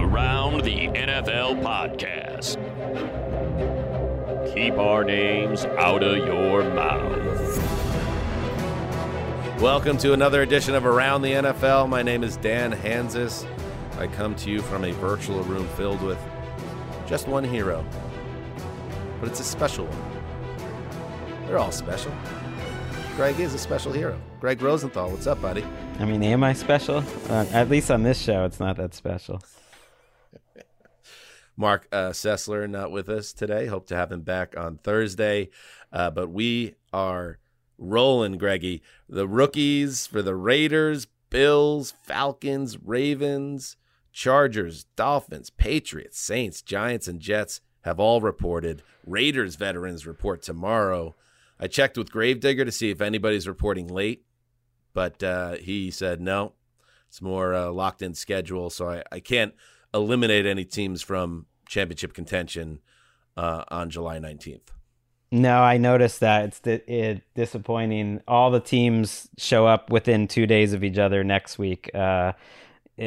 The Around the NFL podcast. Keep our names out of your mouth. Welcome to another edition of Around the NFL. My name is Dan Hanzus. I come to you from a virtual room filled with just one hero, but it's a special one. They're all special. Greg is a special hero. Greg Rosenthal, what's up, buddy? I mean, am I special? Uh, at least on this show, it's not that special. Mark uh, Sessler not with us today. Hope to have him back on Thursday. Uh, but we are rolling, Greggy. The rookies for the Raiders, Bills, Falcons, Ravens, Chargers, Dolphins, Patriots, Saints, Giants, and Jets have all reported. Raiders veterans report tomorrow. I checked with Gravedigger to see if anybody's reporting late, but uh, he said no. It's more uh, locked in schedule, so I, I can't eliminate any teams from championship contention uh, on July 19th. No, I noticed that it's di- it, disappointing. All the teams show up within two days of each other next week, uh,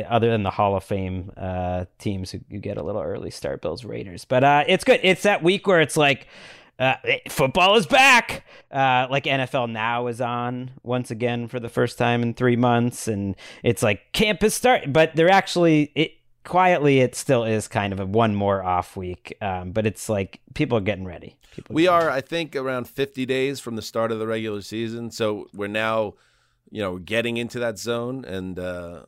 other than the Hall of Fame uh, teams who, who, get a little early start, Bills, Raiders. But uh, it's good. It's that week where it's like uh, football is back. Uh, like NFL Now is on once again for the first time in three months, and it's like campus start. But they're actually it quietly. It still is kind of a one more off week, um, but it's like people are getting ready. People we are. I think, around fifty days from the start of the regular season, so we're now, you know, getting into that zone, and uh,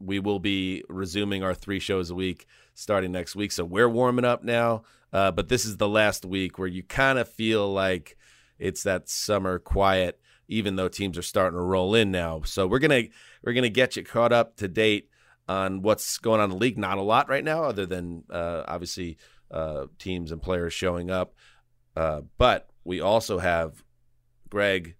we will be resuming our three shows a week starting next week. So we're warming up now. Uh, but this is the last week where you kind of feel like it's that summer quiet, even though teams are starting to roll in now. So we're gonna we're gonna get you caught up to date on what's going on in the league. Not a lot right now, other than uh, obviously uh, teams and players showing up. Uh, but we also have Greg,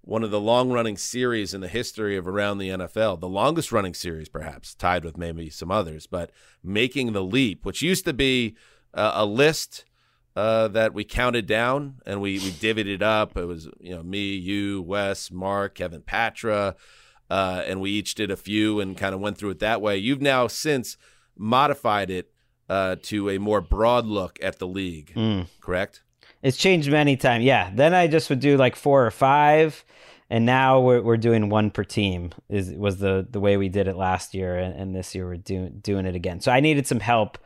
one of the long running series in the history of around the NFL, the longest running series, perhaps tied with maybe some others, but making the leap, which used to be uh, a list uh, that we counted down and we we divvied it up. It was you know me, you, Wes, Mark, Kevin Patra, uh, and we each did a few and kind of went through it that way. You've now since modified it uh, to a more broad look at the league, mm. correct? It's changed many times. Yeah. Then I just would do like four or five, and now we're we're doing one per team. Is was the the way we did it last year, and, and this year we're doing doing it again. So I needed some help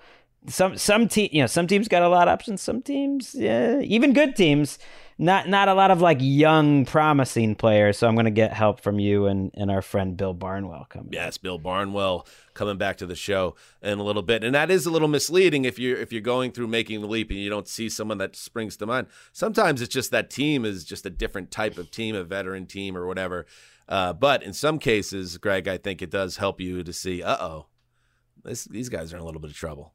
some some team you know some teams got a lot of options some teams yeah even good teams not not a lot of like young promising players so i'm going to get help from you and and our friend bill barnwell coming yes bill barnwell coming back to the show in a little bit and that is a little misleading if you're if you're going through making the leap and you don't see someone that springs to mind. Sometimes it's just that team is just a different type of team a veteran team or whatever uh, but in some cases greg i think it does help you to see uh-oh these guys are in a little bit of trouble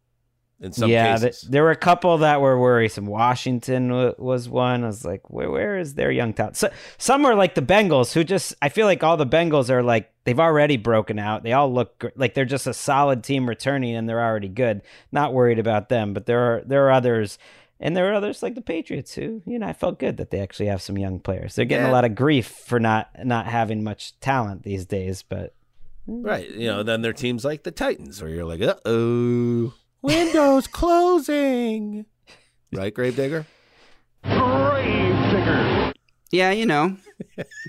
in some yeah, cases. there were a couple that were worrisome. Washington w- was one. I was like, where, where is their young talent? So, some are like the Bengals, who just, I feel like all the Bengals are like, they've already broken out. They all look like they're just a solid team returning and they're already good. Not worried about them, but there are, there are others. And there are others like the Patriots who, you know, I felt good that they actually have some young players. They're getting yeah. a lot of grief for not not having much talent these days, but right, you know, then there are teams like the Titans where you're like, uh oh, Windows closing. Right, Gravedigger? Gravedigger. Yeah, you know,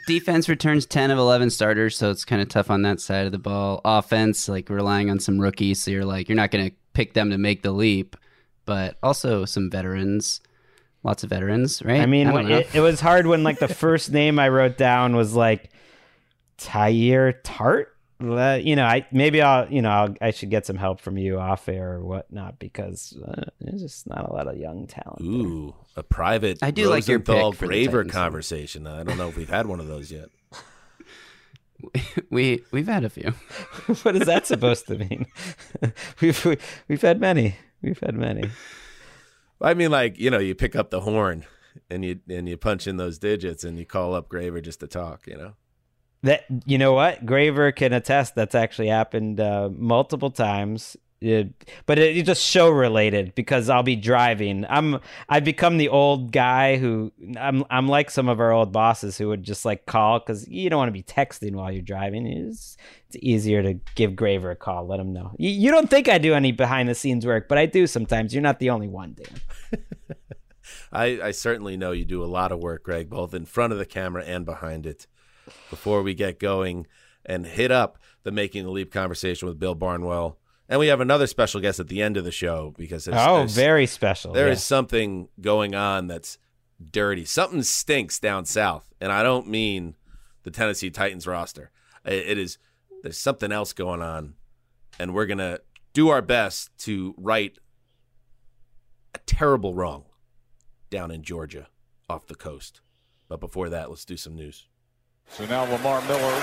defense returns 10 of 11 starters, so it's kind of tough on that side of the ball. Offense, like relying on some rookies, so you're like, you're not going to pick them to make the leap, but also some veterans. Lots of veterans, right? I mean, I it, it was hard when, like, the first name I wrote down was like Teair Tart you know, I maybe I'll, you know, I'll, i should get some help from you off air or whatnot because uh, there's just not a lot of young talent. Ooh, there. a private I do like your pick Graver conversation. I don't know if we've had one of those yet. We we've had a few. what is that supposed to mean? we've we, we've had many. We've had many. I mean, like you know, you pick up the horn and you and you punch in those digits and you call up Graver just to talk. You know. That you know what Graver can attest. That's actually happened uh, multiple times. It, but it, it's just show related because I'll be driving. I'm I've become the old guy who I'm I'm like some of our old bosses who would just like call because you don't want to be texting while you're driving. It's, it's easier to give Graver a call, let him know. You, you don't think I do any behind the scenes work, but I do sometimes. You're not the only one, Dan. I, I certainly know you do a lot of work, Greg, both in front of the camera and behind it. Before we get going and hit up the Making the Leap conversation with Bill Barnwell. And we have another special guest at the end of the show because there's, oh, there's, very special. there yeah. is something going on that's dirty. Something stinks down south, and I don't mean the Tennessee Titans roster. It- it is there's something else going on, and we're gonna do our best to right a terrible wrong down in Georgia, off the coast. But before that, let's do some news. So now Lamar Miller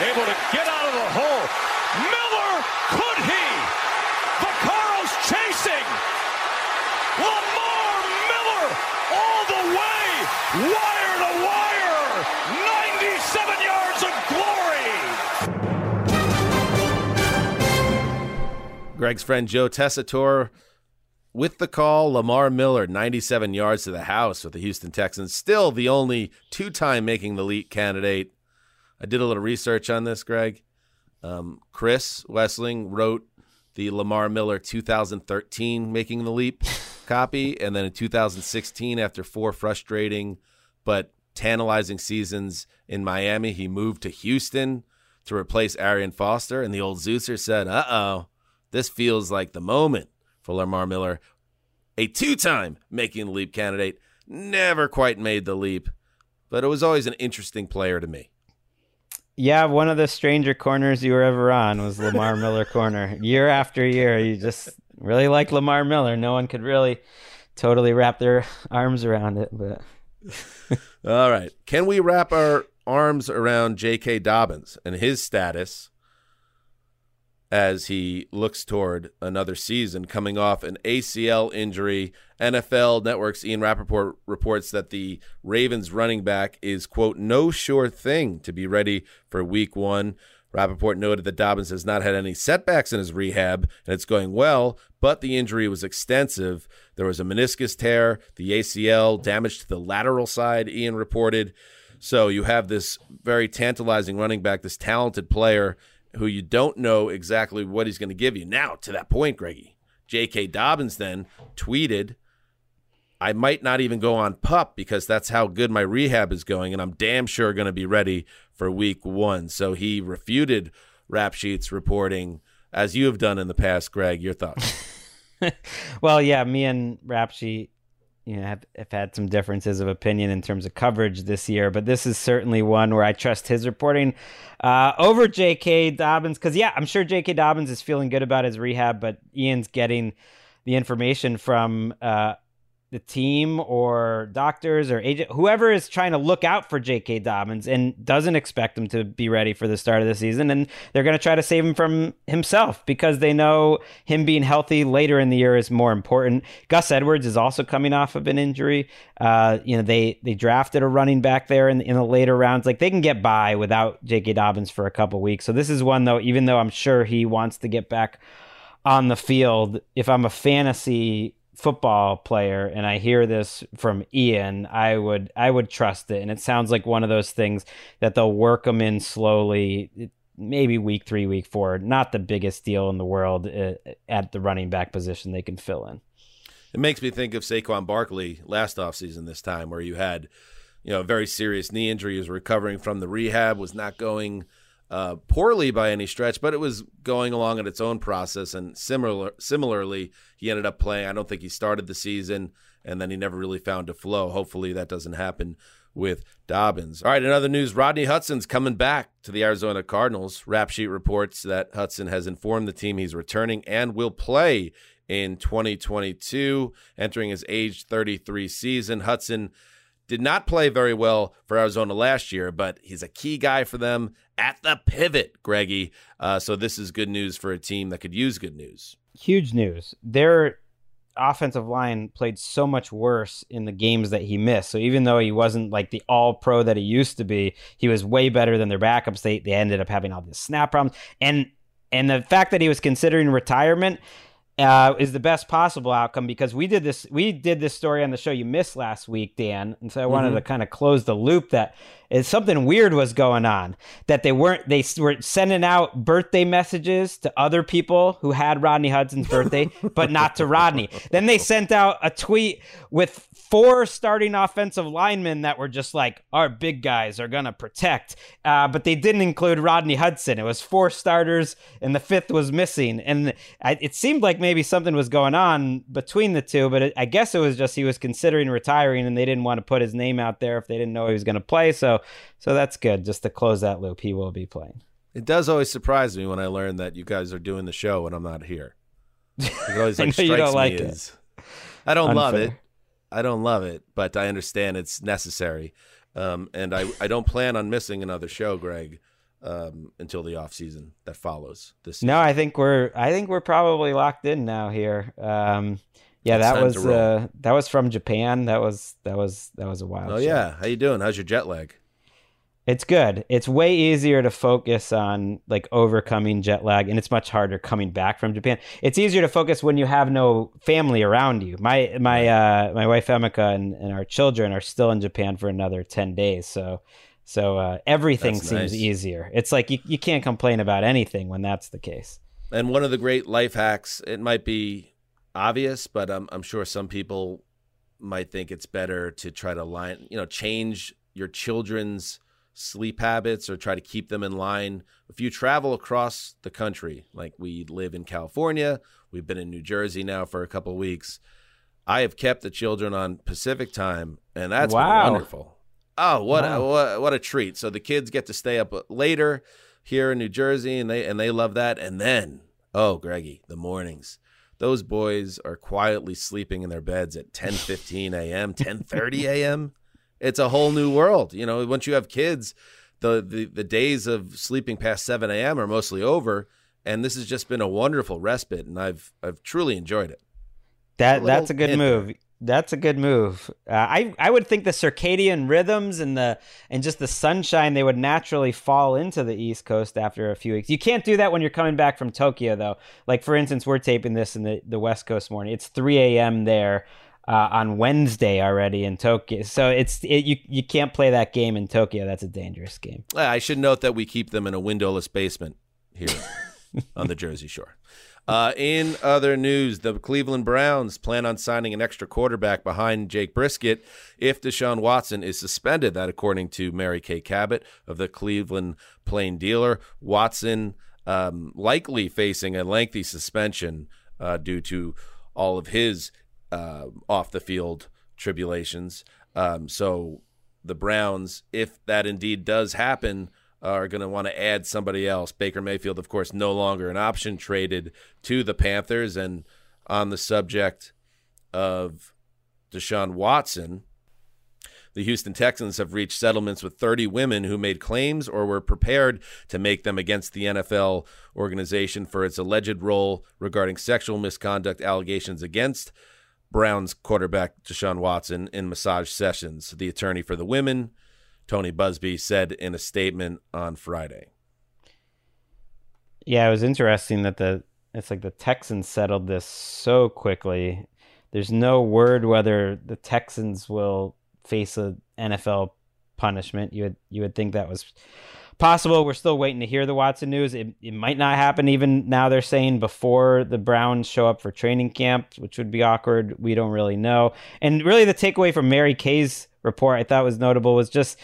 able to get out of the hole. Miller, could he? Vaccaro's chasing. Lamar Miller all the way, wire to wire. 97 yards of glory. Greg's friend Joe Tessitore with the call. Lamar Miller, 97 yards to the house with the Houston Texans. Still the only two time making the leap candidate. I did a little research on this, Greg. Um, Chris Wesseling wrote the Lamar Miller 2013 Making the Leap copy. And then in 2016, after four frustrating but tantalizing seasons in Miami, he moved to Houston to replace Arian Foster. And the old Zeuser said, uh oh, this feels like the moment for Lamar Miller, a two time Making the Leap candidate. Never quite made the leap, but it was always an interesting player to me. Yeah, one of the stranger corners you were ever on was Lamar Miller corner. Year after year, you just really like Lamar Miller. No one could really totally wrap their arms around it, but All right. Can we wrap our arms around J.K. Dobbins and his status as he looks toward another season coming off an ACL injury? NFL Network's Ian Rapoport reports that the Ravens running back is, quote, no sure thing to be ready for week one. Rapoport noted that Dobbins has not had any setbacks in his rehab and it's going well, but the injury was extensive. There was a meniscus tear, the ACL, damage to the lateral side, Ian reported. So you have this very tantalizing running back, this talented player who you don't know exactly what he's going to give you. Now, to that point, Greggy, J.K. Dobbins then tweeted, I might not even go on pup because that's how good my rehab is going, and I'm damn sure going to be ready for week one. So he refuted Rap Sheets reporting, as you have done in the past, Greg. Your thoughts? well, yeah, me and Rapshi, you know, have, have had some differences of opinion in terms of coverage this year, but this is certainly one where I trust his reporting uh, over J.K. Dobbins because, yeah, I'm sure J.K. Dobbins is feeling good about his rehab, but Ian's getting the information from uh, the team or doctors or agent, whoever is trying to look out for J.K. Dobbins and doesn't expect him to be ready for the start of the season. And they're going to try to save him from himself because they know him being healthy later in the year is more important. Gus Edwards is also coming off of an injury. Uh, you know, they, they drafted a running back there in, in the later rounds. Like they can get by without J.K. Dobbins for a couple weeks. So this is one, though, even though I'm sure he wants to get back on the field, if I'm a fantasy football player and I hear this from Ian, I would I would trust it. And it sounds like one of those things that they'll work them in slowly, maybe week three, week four. Not the biggest deal in the world uh, at the running back position they can fill in. It makes me think of Saquon Barkley last offseason this time, where you had, you know, a very serious knee injury. He was recovering from the rehab, was not going uh, poorly by any stretch, but it was going along at its own process. And similar, similarly, he ended up playing. I don't think he started the season, and then he never really found a flow. Hopefully, that doesn't happen with Dobbins. All right, in other news, Rodney Hudson's coming back to the Arizona Cardinals. Rap Sheet reports that Hudson has informed the team he's returning and will play in 2022, entering his age 33 season. Hudson did not play very well for Arizona last year, but he's a key guy for them at the pivot, Greggy. Uh, so this is good news for a team that could use good news. Huge news. Their offensive line played so much worse in the games that he missed. So even though he wasn't like the all pro that he used to be, he was way better than their backups. They they ended up having all these snap problems. And and the fact that he was considering retirement uh, is the best possible outcome because we did this we did this story on the show you missed last week, Dan, and so I wanted mm-hmm. to kind of close the loop that something weird was going on that they weren't they were sending out birthday messages to other people who had Rodney Hudson's birthday, but not to Rodney. Then they sent out a tweet with four starting offensive linemen that were just like our big guys are gonna protect, uh, but they didn't include Rodney Hudson. It was four starters, and the fifth was missing, and I, it seemed like maybe something was going on between the two, but it, I guess it was just he was considering retiring, and they didn't want to put his name out there if they didn't know he was going to play. So so that's good. Just to close that loop, he will be playing. It does always surprise me when I learn that you guys are doing the show and I'm not here. It always like, you don't like as, it. I don't Unfair. love it. I don't love it, but I understand it's necessary. Um, and I, I don't plan on missing another show, Greg, um, until the off season that follows. This season. no, I think we're I think we're probably locked in now here. Um, yeah, it's that was uh, that was from Japan. That was that was that was a while. Oh show. yeah, how you doing? How's your jet lag? It's good. It's way easier to focus on like overcoming jet lag, and it's much harder coming back from Japan. It's easier to focus when you have no family around you. My my uh, my wife Emika and, and our children are still in Japan for another ten days, so so uh, everything that's seems nice. easier. It's like you, you can't complain about anything when that's the case. And one of the great life hacks, it might be obvious, but I'm, I'm sure some people might think it's better to try to line, you know, change your children's sleep habits or try to keep them in line. If you travel across the country, like we live in California, we've been in New Jersey now for a couple of weeks. I have kept the children on Pacific time, and that's wow. wonderful. Oh, what, wow. a, what what a treat! So the kids get to stay up later here in New Jersey, and they and they love that. And then, oh, Greggy, the mornings those boys are quietly sleeping in their beds at 10 15 a.m 10 30 a.m it's a whole new world you know once you have kids the, the the days of sleeping past 7 a.m are mostly over and this has just been a wonderful respite and i've i've truly enjoyed it that a that's a good move there. That's a good move. Uh, I I would think the circadian rhythms and the and just the sunshine they would naturally fall into the East Coast after a few weeks. You can't do that when you're coming back from Tokyo though. Like for instance, we're taping this in the the West Coast morning. It's 3 a.m. there. Uh, on Wednesday already in Tokyo. So it's it, you you can't play that game in Tokyo. That's a dangerous game. I should note that we keep them in a windowless basement here on the Jersey Shore. Uh, in other news, the Cleveland Browns plan on signing an extra quarterback behind Jacoby Brissett if Deshaun Watson is suspended. That, according to Mary Kay Cabot of the Cleveland Plain Dealer, Watson um, likely facing a lengthy suspension uh, due to all of his uh, off the field tribulations. Um, so the Browns, if that indeed does happen, are going to want to add somebody else. Baker Mayfield, of course, no longer an option traded to the Panthers. And on the subject of Deshaun Watson, the Houston Texans have reached settlements with 30 women who made claims or were prepared to make them against the NFL organization for its alleged role regarding sexual misconduct allegations against Browns quarterback Deshaun Watson in massage sessions. The attorney for the women Tony Buzbee, said in a statement on Friday. Yeah, it was interesting that the it's like the Texans settled this so quickly. There's no word whether the Texans will face a NFL punishment. You would you would think that was possible. We're still waiting to hear the Watson news. It, it might not happen even now. They're saying before the Browns show up for training camp, which would be awkward. We don't really know. And really, the takeaway from Mary Kay's report I thought was notable was just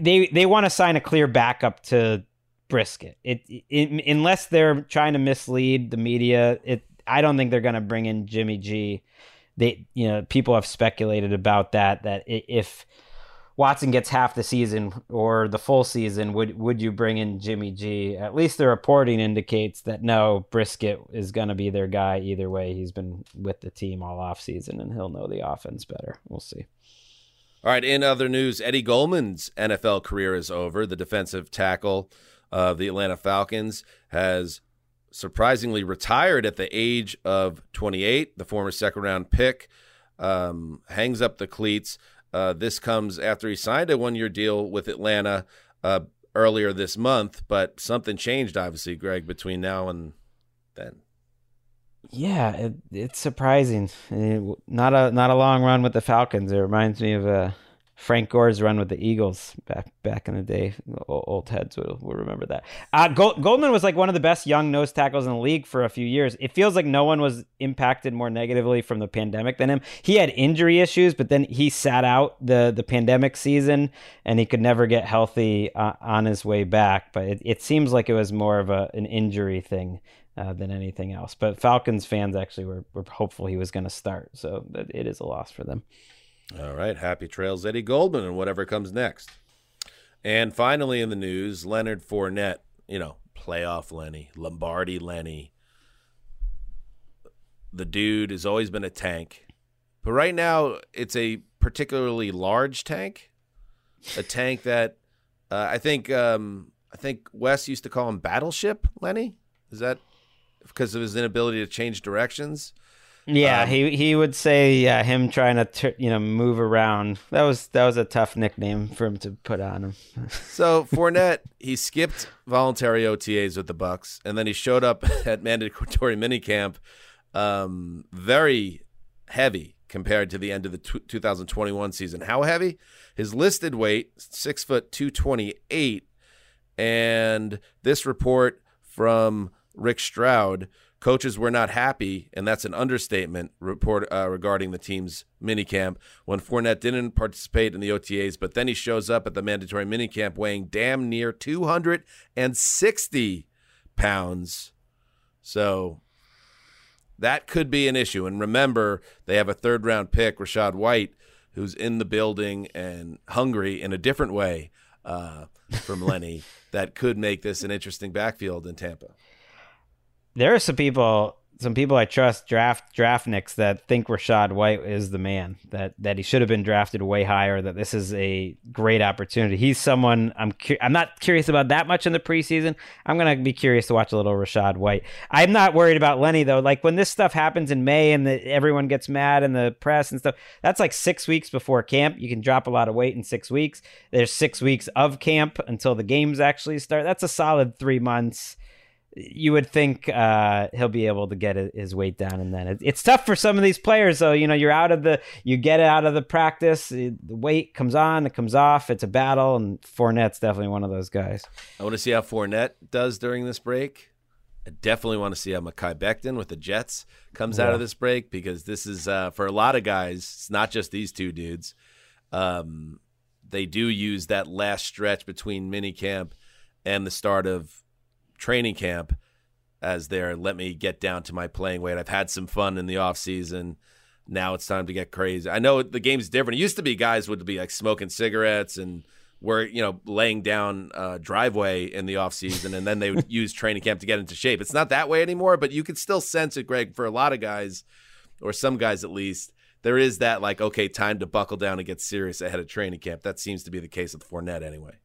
they they want to sign a clear backup to Brissett. It, it, unless they're trying to mislead the media. It I don't think they're going to bring in Jimmy G. They you know people have speculated about that that if Watson gets half the season or the full season, would would you bring in Jimmy G? At least the reporting indicates that no, Brissett is going to be their guy either way. He's been with the team all off season and he'll know the offense better. We'll see. All right, in other news, Eddie Goldman's NFL career is over. The defensive tackle of the Atlanta Falcons has surprisingly retired at the age of 28. The former second round pick um, hangs up the cleats. Uh, this comes after he signed a one year deal with Atlanta uh, earlier this month, but something changed, obviously, Greg, between now and then. Yeah, it, it's surprising. It, not a not a long run with the Falcons. It reminds me of a Frank Gore's run with the Eagles back back in the day. Old heads will, will remember that. Uh, Gold, Goldman was like one of the best young nose tackles in the league for a few years. It feels like no one was impacted more negatively from the pandemic than him. He had injury issues, but then he sat out the the pandemic season and he could never get healthy uh, on his way back. But it, it seems like it was more of a an injury thing uh, than anything else. But Falcons fans actually were, were hopeful he was going to start, so it is a loss for them. All right. Happy trails, Eddie Goldman, and whatever comes next. And finally, in the news, Leonard Fournette, you know, playoff Lenny, Lombardi Lenny. The dude has always been a tank. But right now, it's a particularly large tank, a tank that uh, I think um, I think Wes used to call him Battleship Lenny. Is that because of his inability to change directions? Yeah, um, he he would say yeah, him trying to ter- you know move around. That was that was a tough nickname for him to put on him. so Fournette, he skipped voluntary OTAs with the Bucs, and then he showed up at mandatory minicamp, um, very heavy compared to the end of the t- 2021 season. How heavy? His listed weight six foot two twenty eight, and this report from Rick Stroud Coaches were not happy, and that's an understatement. Report uh, regarding the team's minicamp when Fournette didn't participate in the OTAs, but then he shows up at the mandatory minicamp weighing damn near 260 pounds. So that could be an issue. And remember, they have a third round pick, Rachaad White, who's in the building and hungry in a different way uh, from Lenny that could make this an interesting backfield in Tampa there are some people some people I trust draft draftniks that think Rachaad White is the man that that he should have been drafted way higher. That this is a great opportunity. He's someone I'm cu- I'm not curious about that much in the preseason. I'm gonna be curious to watch a little Rachaad White. I'm not worried about Lenny though. Like when this stuff happens in May and the, everyone gets mad in the press and stuff, that's like six weeks before camp. You can drop a lot of weight in six weeks. There's six weeks of camp until the games actually start. That's a solid three months you would think uh, he'll be able to get his weight down, and then it, it's tough for some of these players. Though you know, you're out of the, you get it out of the practice. The weight comes on, it comes off. It's a battle, and Fournette's definitely one of those guys. I want to see how Fournette does during this break. I definitely want to see how Mekhi Becton with the Jets comes yeah. out of this break because this is uh, for a lot of guys. It's not just these two dudes. Um, they do use that last stretch between minicamp and the start of training camp as their let me get down to my playing weight. I've had some fun in the off season. Now it's time to get crazy. I know the game's different. It used to be guys would be like smoking cigarettes and were you know laying down uh, driveway in the off season, and then they would use training camp to get into shape. It's not that way anymore, but you can still sense it, Greg. For a lot of guys, or some guys at least, there is that like okay, time to buckle down and get serious ahead of training camp. That seems to be the case with Fournette anyway.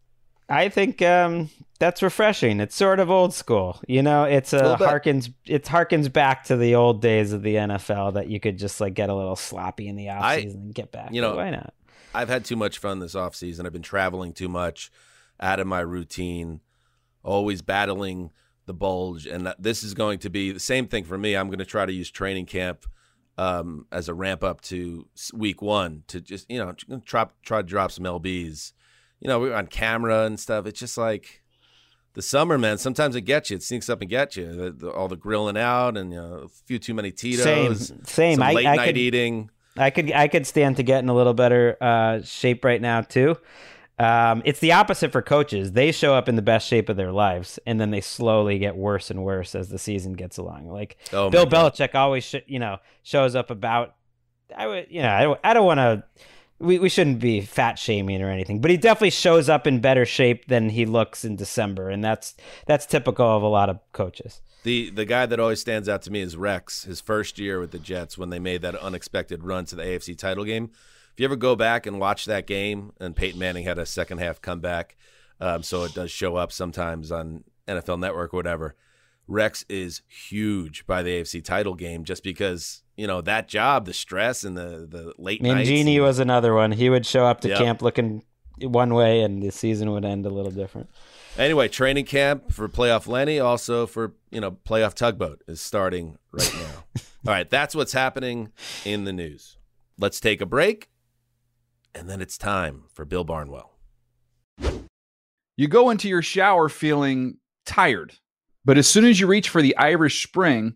I think um, that's refreshing. It's sort of old school, you know. It's a, a harkens it harkens back to the old days of the NFL that you could just like get a little sloppy in the offseason and get back. You know, why not? I've had too much fun this offseason. I've been traveling too much, out of my routine, always battling the bulge, and this is going to be the same thing for me. I'm going to try to use training camp um, as a ramp up to week one to just you know try try to drop some lbs you know, we were on camera and stuff. It's just like the summer, man. Sometimes it gets you. It sneaks up and gets you. The, the, all the grilling out and you know, a few too many Tito's. Same, same. I, late I night could, eating. I could, I could stand to get in a little better uh, shape right now too. Um, it's the opposite for coaches. They show up in the best shape of their lives, and then they slowly get worse and worse as the season gets along. Like oh Bill Belichick always, sh- you know, shows up about. I would, you know, I don't, I don't want to we, we shouldn't be fat shaming or anything, but he definitely shows up in better shape than he looks in December, and that's that's typical of a lot of coaches. The the guy that always stands out to me is Rex. His first year with the Jets when they made that unexpected run to the AFC title game, If you ever go back and watch that game, and Peyton Manning had a second half comeback, um, so it does show up sometimes on NFL Network or whatever. Rex is huge by the AFC title game just because you know that job, the stress and the the late nights. Mangini and- was another one. He would show up to Yep. camp looking one way, and the season would end a little different. Anyway, training camp for playoff Lenny, also for you know playoff tugboat is starting right now. All right, that's what's happening in the news. Let's take a break, and then it's time for Bill Barnwell. You go into your shower feeling tired, but as soon as you reach for the Irish Spring,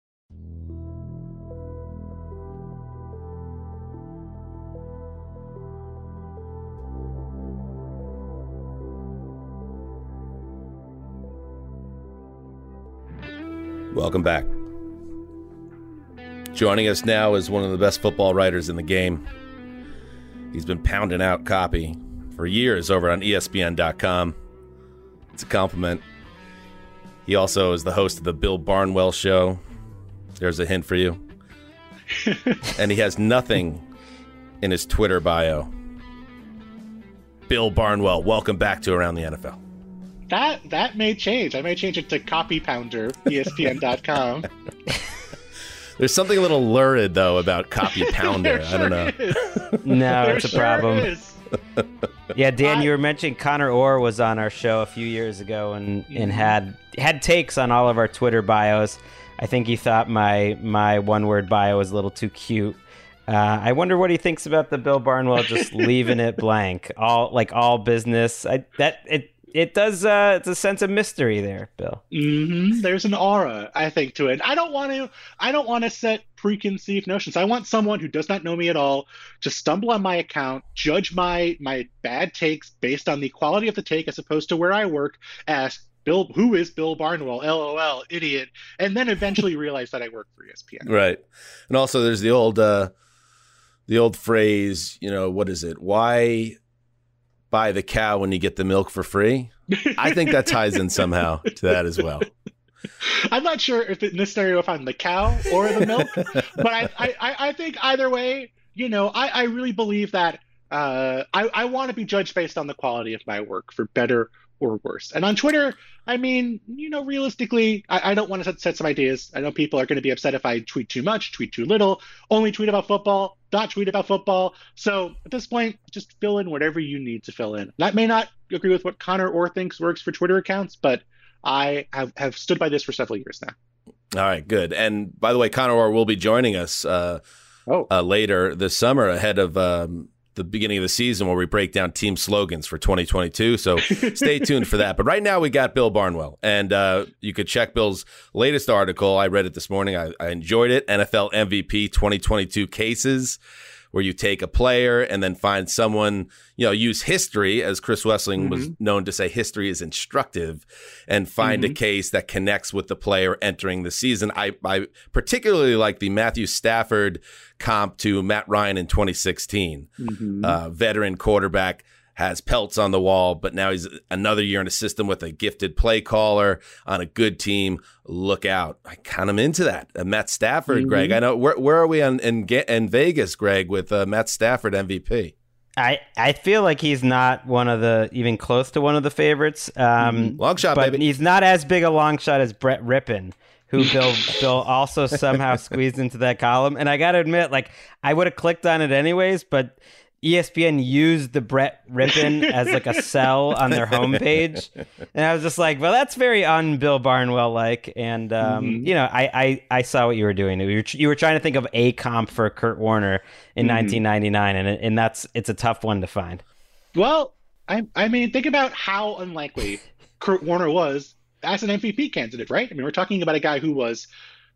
Welcome back. Joining us now is one of the best football writers in the game. He's been pounding out copy for years over on ESPN.com. It's a compliment. He also is the host of the Bill Barnwell Show. There's a hint for you. and he has nothing in his Twitter bio. Bill Barnwell, welcome back to Around the NFL. That that may change. I may change it to copy pounder, ESPN.com. There's something a little lurid though about copy pounder. There I don't know. is. No, There it's a sure problem. is. Yeah, Dan, I- you were mentioning Connor Orr was on our show a few years ago and, Mm-hmm. and had had takes on all of our Twitter bios. I think he thought my my one word bio was a little too cute. Uh, I wonder what he thinks about the Bill Barnwell just leaving it blank, all like all business. I that it it does. Uh, it's a sense of mystery there, Bill. hmm There's an aura, I think, to it. I don't want to. I don't want to set preconceived notions. I want someone who does not know me at all to stumble on my account, judge my my bad takes based on the quality of the take as opposed to where I work. Ask Bill, who is Bill Barnwell? LOL, idiot, and then eventually realize that I work for ESPN. Right. And also there's the old uh the old phrase, you know, what is it? Why buy the cow when you get the milk for free? I think that ties in somehow to that as well. I'm not sure if it necessarily if I'm the cow or the milk, but I, I, I- I think either way, you know, I, I really believe that uh, I, I want to be judged based on the quality of my work for better or worse. And on Twitter, I mean, you know, realistically, I, I don't want to set, set some ideas. I know people are going to be upset if I tweet too much, tweet too little, only tweet about football, not tweet about football. So at this point, just fill in whatever you need to fill in. That may not agree with what Connor Orr thinks works for Twitter accounts, but I have, have stood by this for several years now. All right, good. And by the way, Connor Orr will be joining us uh, Oh. uh, later this summer ahead of um, the beginning of the season where we break down team slogans for 2022. So stay tuned for that. But right now we got Bill Barnwell, and uh, you could check Bill's latest article. I read it this morning. I, I enjoyed it. NFL MVP 2022 cases, where you take a player and then find someone, you know, use history, as Chris Wesseling was known to say, history is instructive, and find a case that connects with the player entering the season. I, I particularly like the Matthew Stafford comp to Matt Ryan in 2016 Mm-hmm. uh, veteran quarterback has pelts on the wall, but now he's another year in a system with a gifted play caller on a good team. Look out! I kind of into that. Uh, Matt Stafford, Greg. I know where where are we on in in Vegas, Greg, with uh, Matt Stafford MVP? I, I feel like he's not one of the even close to one of the favorites. Um, Long shot, but baby. he's not as big a long shot as Brett Rypien, who Bill Bill also somehow squeezed into that column. And I got to admit, like I would have clicked on it anyways, but ESPN used the Brett Rypien as like a cell on their homepage, and I was just like, well, that's very un Bill Barnwell like. And um, Mhm. you know, I, I I saw what you were doing. You were, you were trying to think of a comp for Kurt Warner in Mhm. 1999, and and that's it's a tough one to find. Well, I, I mean, think about how unlikely Kurt Warner was as an MVP candidate, right? I mean, we're talking about a guy who was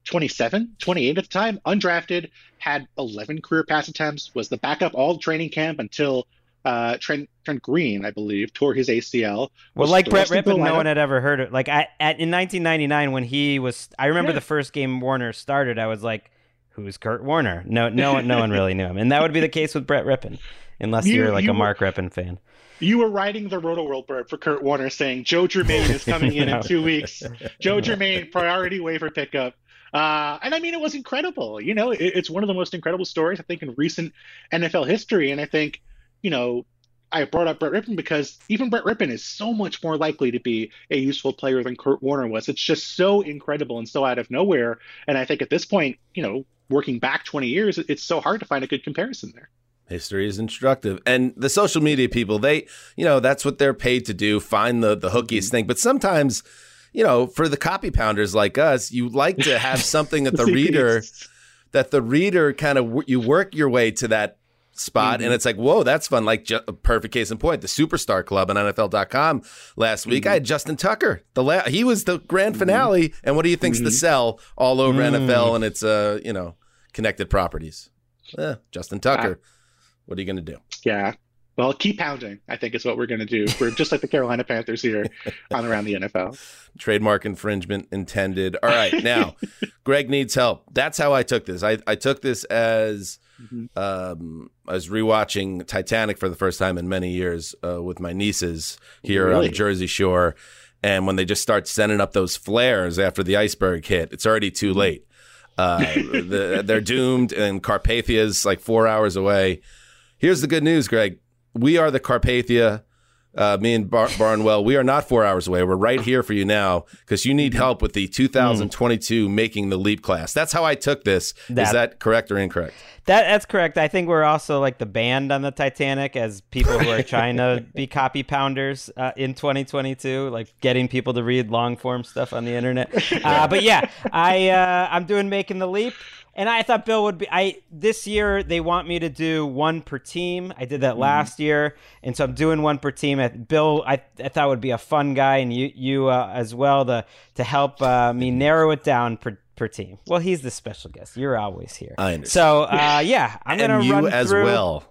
27, 28 at the time, undrafted, had 11 career pass attempts, was the backup all training camp until uh, Trent Trent Green, I believe, tore his ACL. Well, like Brett Rypien, no one had ever heard of. Like I, at in 1999 when he was, I remember Yeah. the first game Warner started. I was like, "Who's Kurt Warner?" No, no one, no one really knew him, and that would be the case with Brett Rippon, unless You- you're like you a Mark Rypien fan. You were riding the Roto World bird for Kurt Warner, saying Joe Germaine is coming in No. in two weeks. Joe Germaine priority waiver pickup. Uh, and I mean, it was incredible. You know, it, it's one of the most incredible stories I think in recent NFL history. And I think, you know, I brought up Brett Rypien because even Brett Rypien is so much more likely to be a useful player than Kurt Warner was. It's just so incredible and so out of nowhere. And I think at this point, you know, working back 20 years, it's so hard to find a good comparison there. History is instructive. And the social media people, they, you know, that's what they're paid to do, find the the hookiest thing. But sometimes, you know, for the copy pounders like us, you like to have something that the reader that the reader kind of you work your way to that spot and mm-hmm. it's like whoa that's fun. Like ju- perfect case in point the superstar club on nfl.com last week. I mm-hmm. had justin tucker the la- he was the grand mm-hmm. finale and what do you think's the sell all over mm. nfl and it's uh you know connected properties. Eh, justin tucker what are you going to do? Yeah. Well, keep pounding, I think is what we're going to do. We're just like the Carolina Panthers here on around the NFL. trademark infringement intended. All right, now Greg needs help. That's how I took this. I, I took this as Mhm. um, I was rewatching Titanic for the first time in many years uh, with my nieces here on the Jersey Shore, and when they just start sending up those flares after the iceberg hit, it's already too late. Uh, the, they're doomed, and Carpathia's like four hours away. Here's the good news, Greg. We are the Carpathia. Uh, me and Bar- Barnwell, we are not four hours away. We're right here for you now because you need help with the 2022 Making the Leap class. That's how I took this. Is That- that correct or incorrect? That that's correct. I think we're also like the band on the Titanic as people who are trying to be copy pounders uh, in 2022, like getting people to read long form stuff on the internet. Uh, but yeah, I uh, I'm doing making the leap. And I thought Bill would be. I this year they want me to do one per team. I did that last year, and so I'm doing one per team. I- Bill, I, I thought would be a fun guy, and you you uh, as well to to help uh, me narrow it down per per team. Well, he's the special guest. You're always here. I understand. So uh, yeah, I'm gonna and you run as through. well.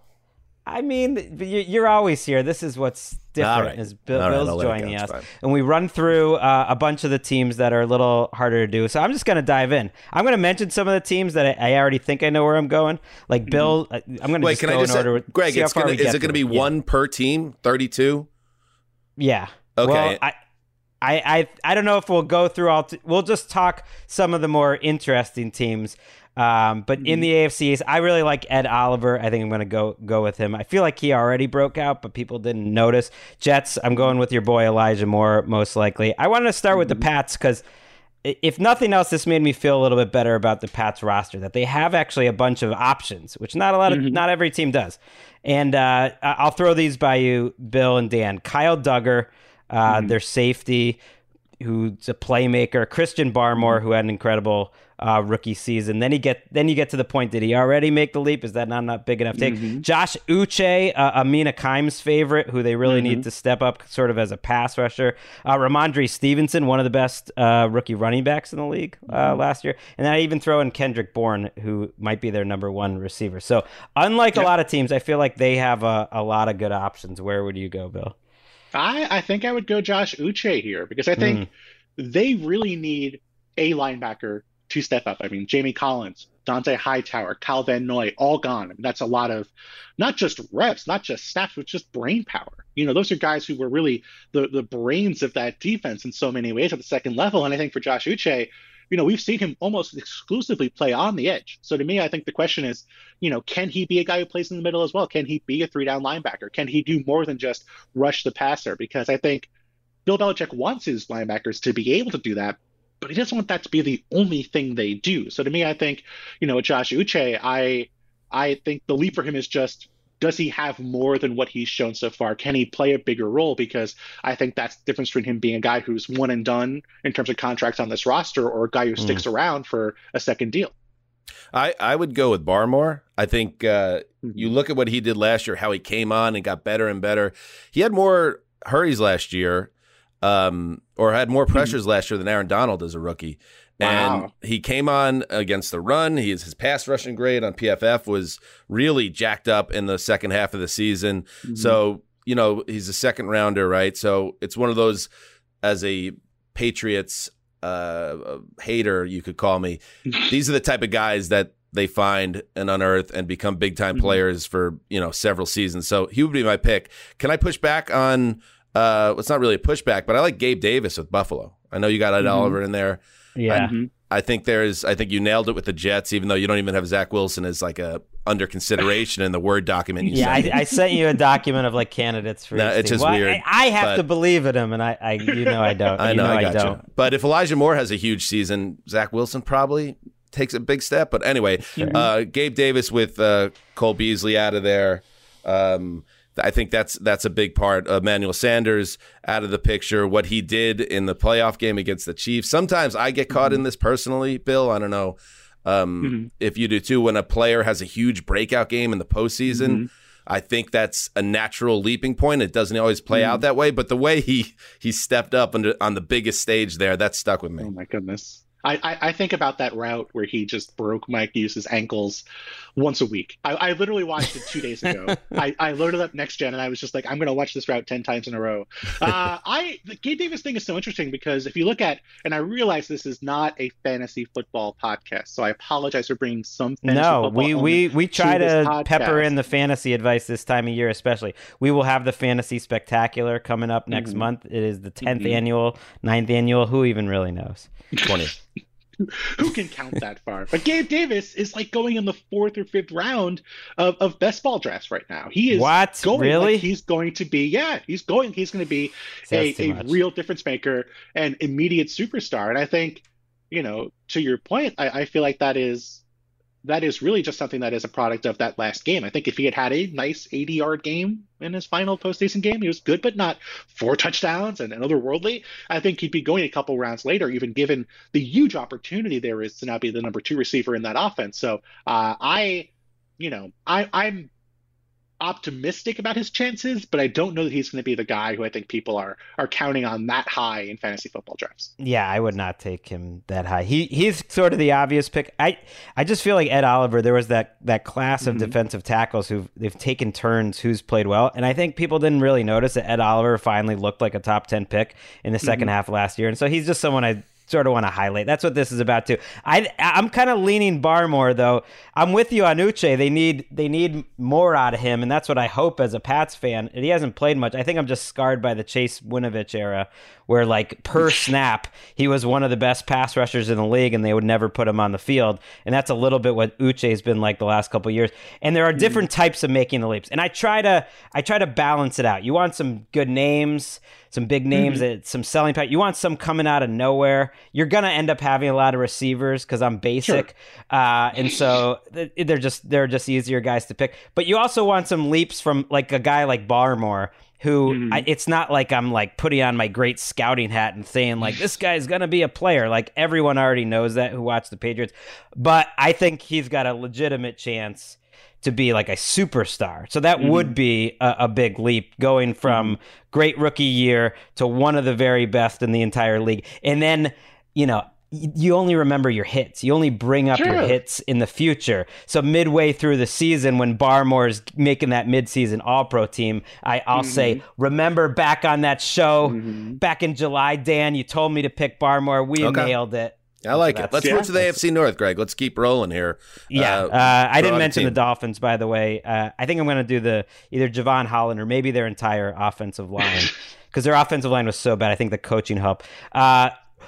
I mean, you- you're always here. This is what's different. Right. Is Bill, right, Bill's I'll let it go. joining us, and we run through uh, a bunch of the teams that are a little harder to do. So I'm just gonna dive in. I'm gonna mention some of the teams that I, I already think I know where I'm going. Like Bill, uh, I'm gonna Wait, just can go I just in say, order. with- Greg? It's gonna is it going to be. Yeah. one per team? Thirty-two. Yeah. Okay. Well, I, I, I, I don't know if we'll go through all. T- we'll just talk some of the more interesting teams. Um, but in the AFCs, I really like Ed Oliver. I think I'm going to go go with him. I feel like he already broke out, but people didn't notice. Jets, I'm going with your boy Elijah Moore, most likely. I wanted to start with the Pats because if nothing else, this made me feel a little bit better about the Pats roster that they have actually a bunch of options, which not a lot of not every team does. And uh, I'll throw these by you, Bill and Dan. Kyle Dugger, uh, their safety, who's a playmaker. Christian Barmore, who had an incredible uh, rookie season. Then you get then you get to the point: did he already make the leap? Is that not not big enough take? Josh Uche, uh, a Mina Kimes' favorite, who they really need to step up, sort of as a pass rusher. Uh, Rhamondre Stevenson, one of the best uh, rookie running backs in the league uh, last year, and then I even throw in Kendrick Bourne, who might be their number one receiver. So unlike a lot of teams, I feel like they have a, a lot of good options. Where would you go, Bill? I, I think I would go Josh Uche here because I think they really need a linebacker to step up. I mean, Jamie Collins, Dont'a Hightower, Kyle Van Noy, all gone. I mean, that's a lot of not just reps, not just snaps, but just brain power. You know, those are guys who were really the, the brains of that defense in so many ways at the second level. And I think for Josh Uche, you know, we've seen him almost exclusively play on the edge. So to me, I think the question is, you know, can he be a guy who plays in the middle as well? Can he be a three down linebacker? Can he do more than just rush the passer? Because I think Bill Belichick wants his linebackers to be able to do that, but he doesn't want that to be the only thing they do. So to me, I think, you know, Josh Uche, I I think the leap for him is just does he have more than what he's shown so far? Can he play a bigger role? Because I think that's the difference between him being a guy who's one and done in terms of contracts on this roster or a guy who sticks around for a second deal. I, I would go with Barmore. I think uh, you look at what he did last year, how he came on and got better and better. He had more hurries last year, um, or had more pressures last year than Aaron Donald as a rookie. And he came on against the run. He his pass rushing grade on PFF was really jacked up in the second half of the season. Mm-hmm. So you know he's a second rounder, right? So it's one of those as a Patriots uh, hater, you could call me. These are the type of guys that they find and unearth and become big time Mhm. players for you know several seasons. So he would be my pick. Can I push back on? Uh, it's not really a pushback, but I like Gabe Davis with Buffalo. I know you got Ed Mhm. Oliver in there. Yeah. Mhm. I think there's. I think you nailed it with the Jets, even though you don't even have Zach Wilson as like a under consideration in the Word document. You Yeah, I, sent. I sent you a document of like candidates for. No, it's team. just Well, weird, I, I have but- to believe in him, and I, I, you know, I don't. I You know, I I don't. But if Elijah Moore has a huge season, Zach Wilson probably takes a big step. But anyway, uh, Gabe Davis with uh, Cole Beasley out of there. Um, I think that's that's a big part. Emmanuel Sanders out of the picture. What he did in the playoff game against the Chiefs. Sometimes I get caught in this personally, Bill. I don't know um, Mhm. if you do too. When a player has a huge breakout game in the postseason. Mhm. I think that's a natural leaping point. It doesn't always play Mm. out that way, but the way he he stepped up under, on the biggest stage there, that stuck with me. Oh my goodness. I, I, I think about that route where he just broke Mike Hughes' ankles once a week. I, I literally watched it two days ago. I, I loaded up next gen and I was just like, I'm going to watch this route 10 times in a row. Uh, I The Gabe Davis thing is so interesting because if you look at, and I realize this is not a fantasy football podcast, so I apologize for bringing some fantasy No, we, we, we try this to pepper in the fantasy advice this time of year, especially. We will have the fantasy spectacular coming up next Mhm. month. It is the 10th Mhm. annual, 9th annual. Who even really knows? Twenty. Who can count that far? But Gabe Davis is like going in the fourth or fifth round of, of best ball drafts right now. He is What? going Really? like he's going to be yeah he's going he's going to be a, a much. real difference maker and immediate superstar and i think you know to your point I, I feel like that is that is really just something that is a product of that last game. I think if he had had a nice 80 yard game in his final postseason game he was good but not four touchdowns and, and otherworldly i think he'd be going a couple rounds later even given the huge opportunity there is to now be the number two receiver in that offense. So uh, i you know i i'm optimistic about his chances, but I don't know that he's going to be the guy who I think people are are counting on that high in fantasy football drafts. Yeah, I would not take him that high. He he's sort of the obvious pick. I I just feel like Ed Oliver. There was that that class of Mhm. defensive tackles who they've taken turns who's played well, and I think people didn't really notice that Ed Oliver finally looked like a top ten pick in the 2nd half of last year, and so he's just someone I sort of want to highlight. That's what this is about too. I I'm kind of leaning Barmore though. I'm with you on Uche. They need they need more out of him, and that's what I hope as a Pats fan. He hasn't played much. I think I'm just scarred by the Chase Winovich era, where like per snap he was one of the best pass rushers in the league, and they would never put him on the field. And that's a little bit what Uche's been like the last couple of years. And there are hmm. different types of making the leaps, and I try to I try to balance it out. You want some good names some big names, that some selling pack. You want some coming out of nowhere. You're gonna end up having a lot of receivers because I'm basic, uh, and so they're just they're just easier guys to pick. But you also want some leaps from like a guy like Barmore. Who Mhm. I, it's not like I'm like putting on my great scouting hat and saying like this guy's gonna be a player. Like everyone already knows that who watched the Patriots, but I think he's got a legitimate chance to be like a superstar. So that would be a, a big leap going from great rookie year to one of the very best in the entire league. And then, you know, you only remember your hits. You only bring up your hits in the future. So midway through the season, when Barmore's making that midseason All Pro team, I, I'll say, remember back on that show back in July, Dan, you told me to pick Barmore. We Okay. nailed it. I like That's- it. Let's yeah. move to the AFC North, Gregg. Let's keep rolling here. Yeah, Uh, uh, I didn't out a mention the. Dolphins, by the way. Uh, I think I'm going to do the either Jevon Holland or maybe their entire offensive line because their offensive line was so bad. I think the coaching helped.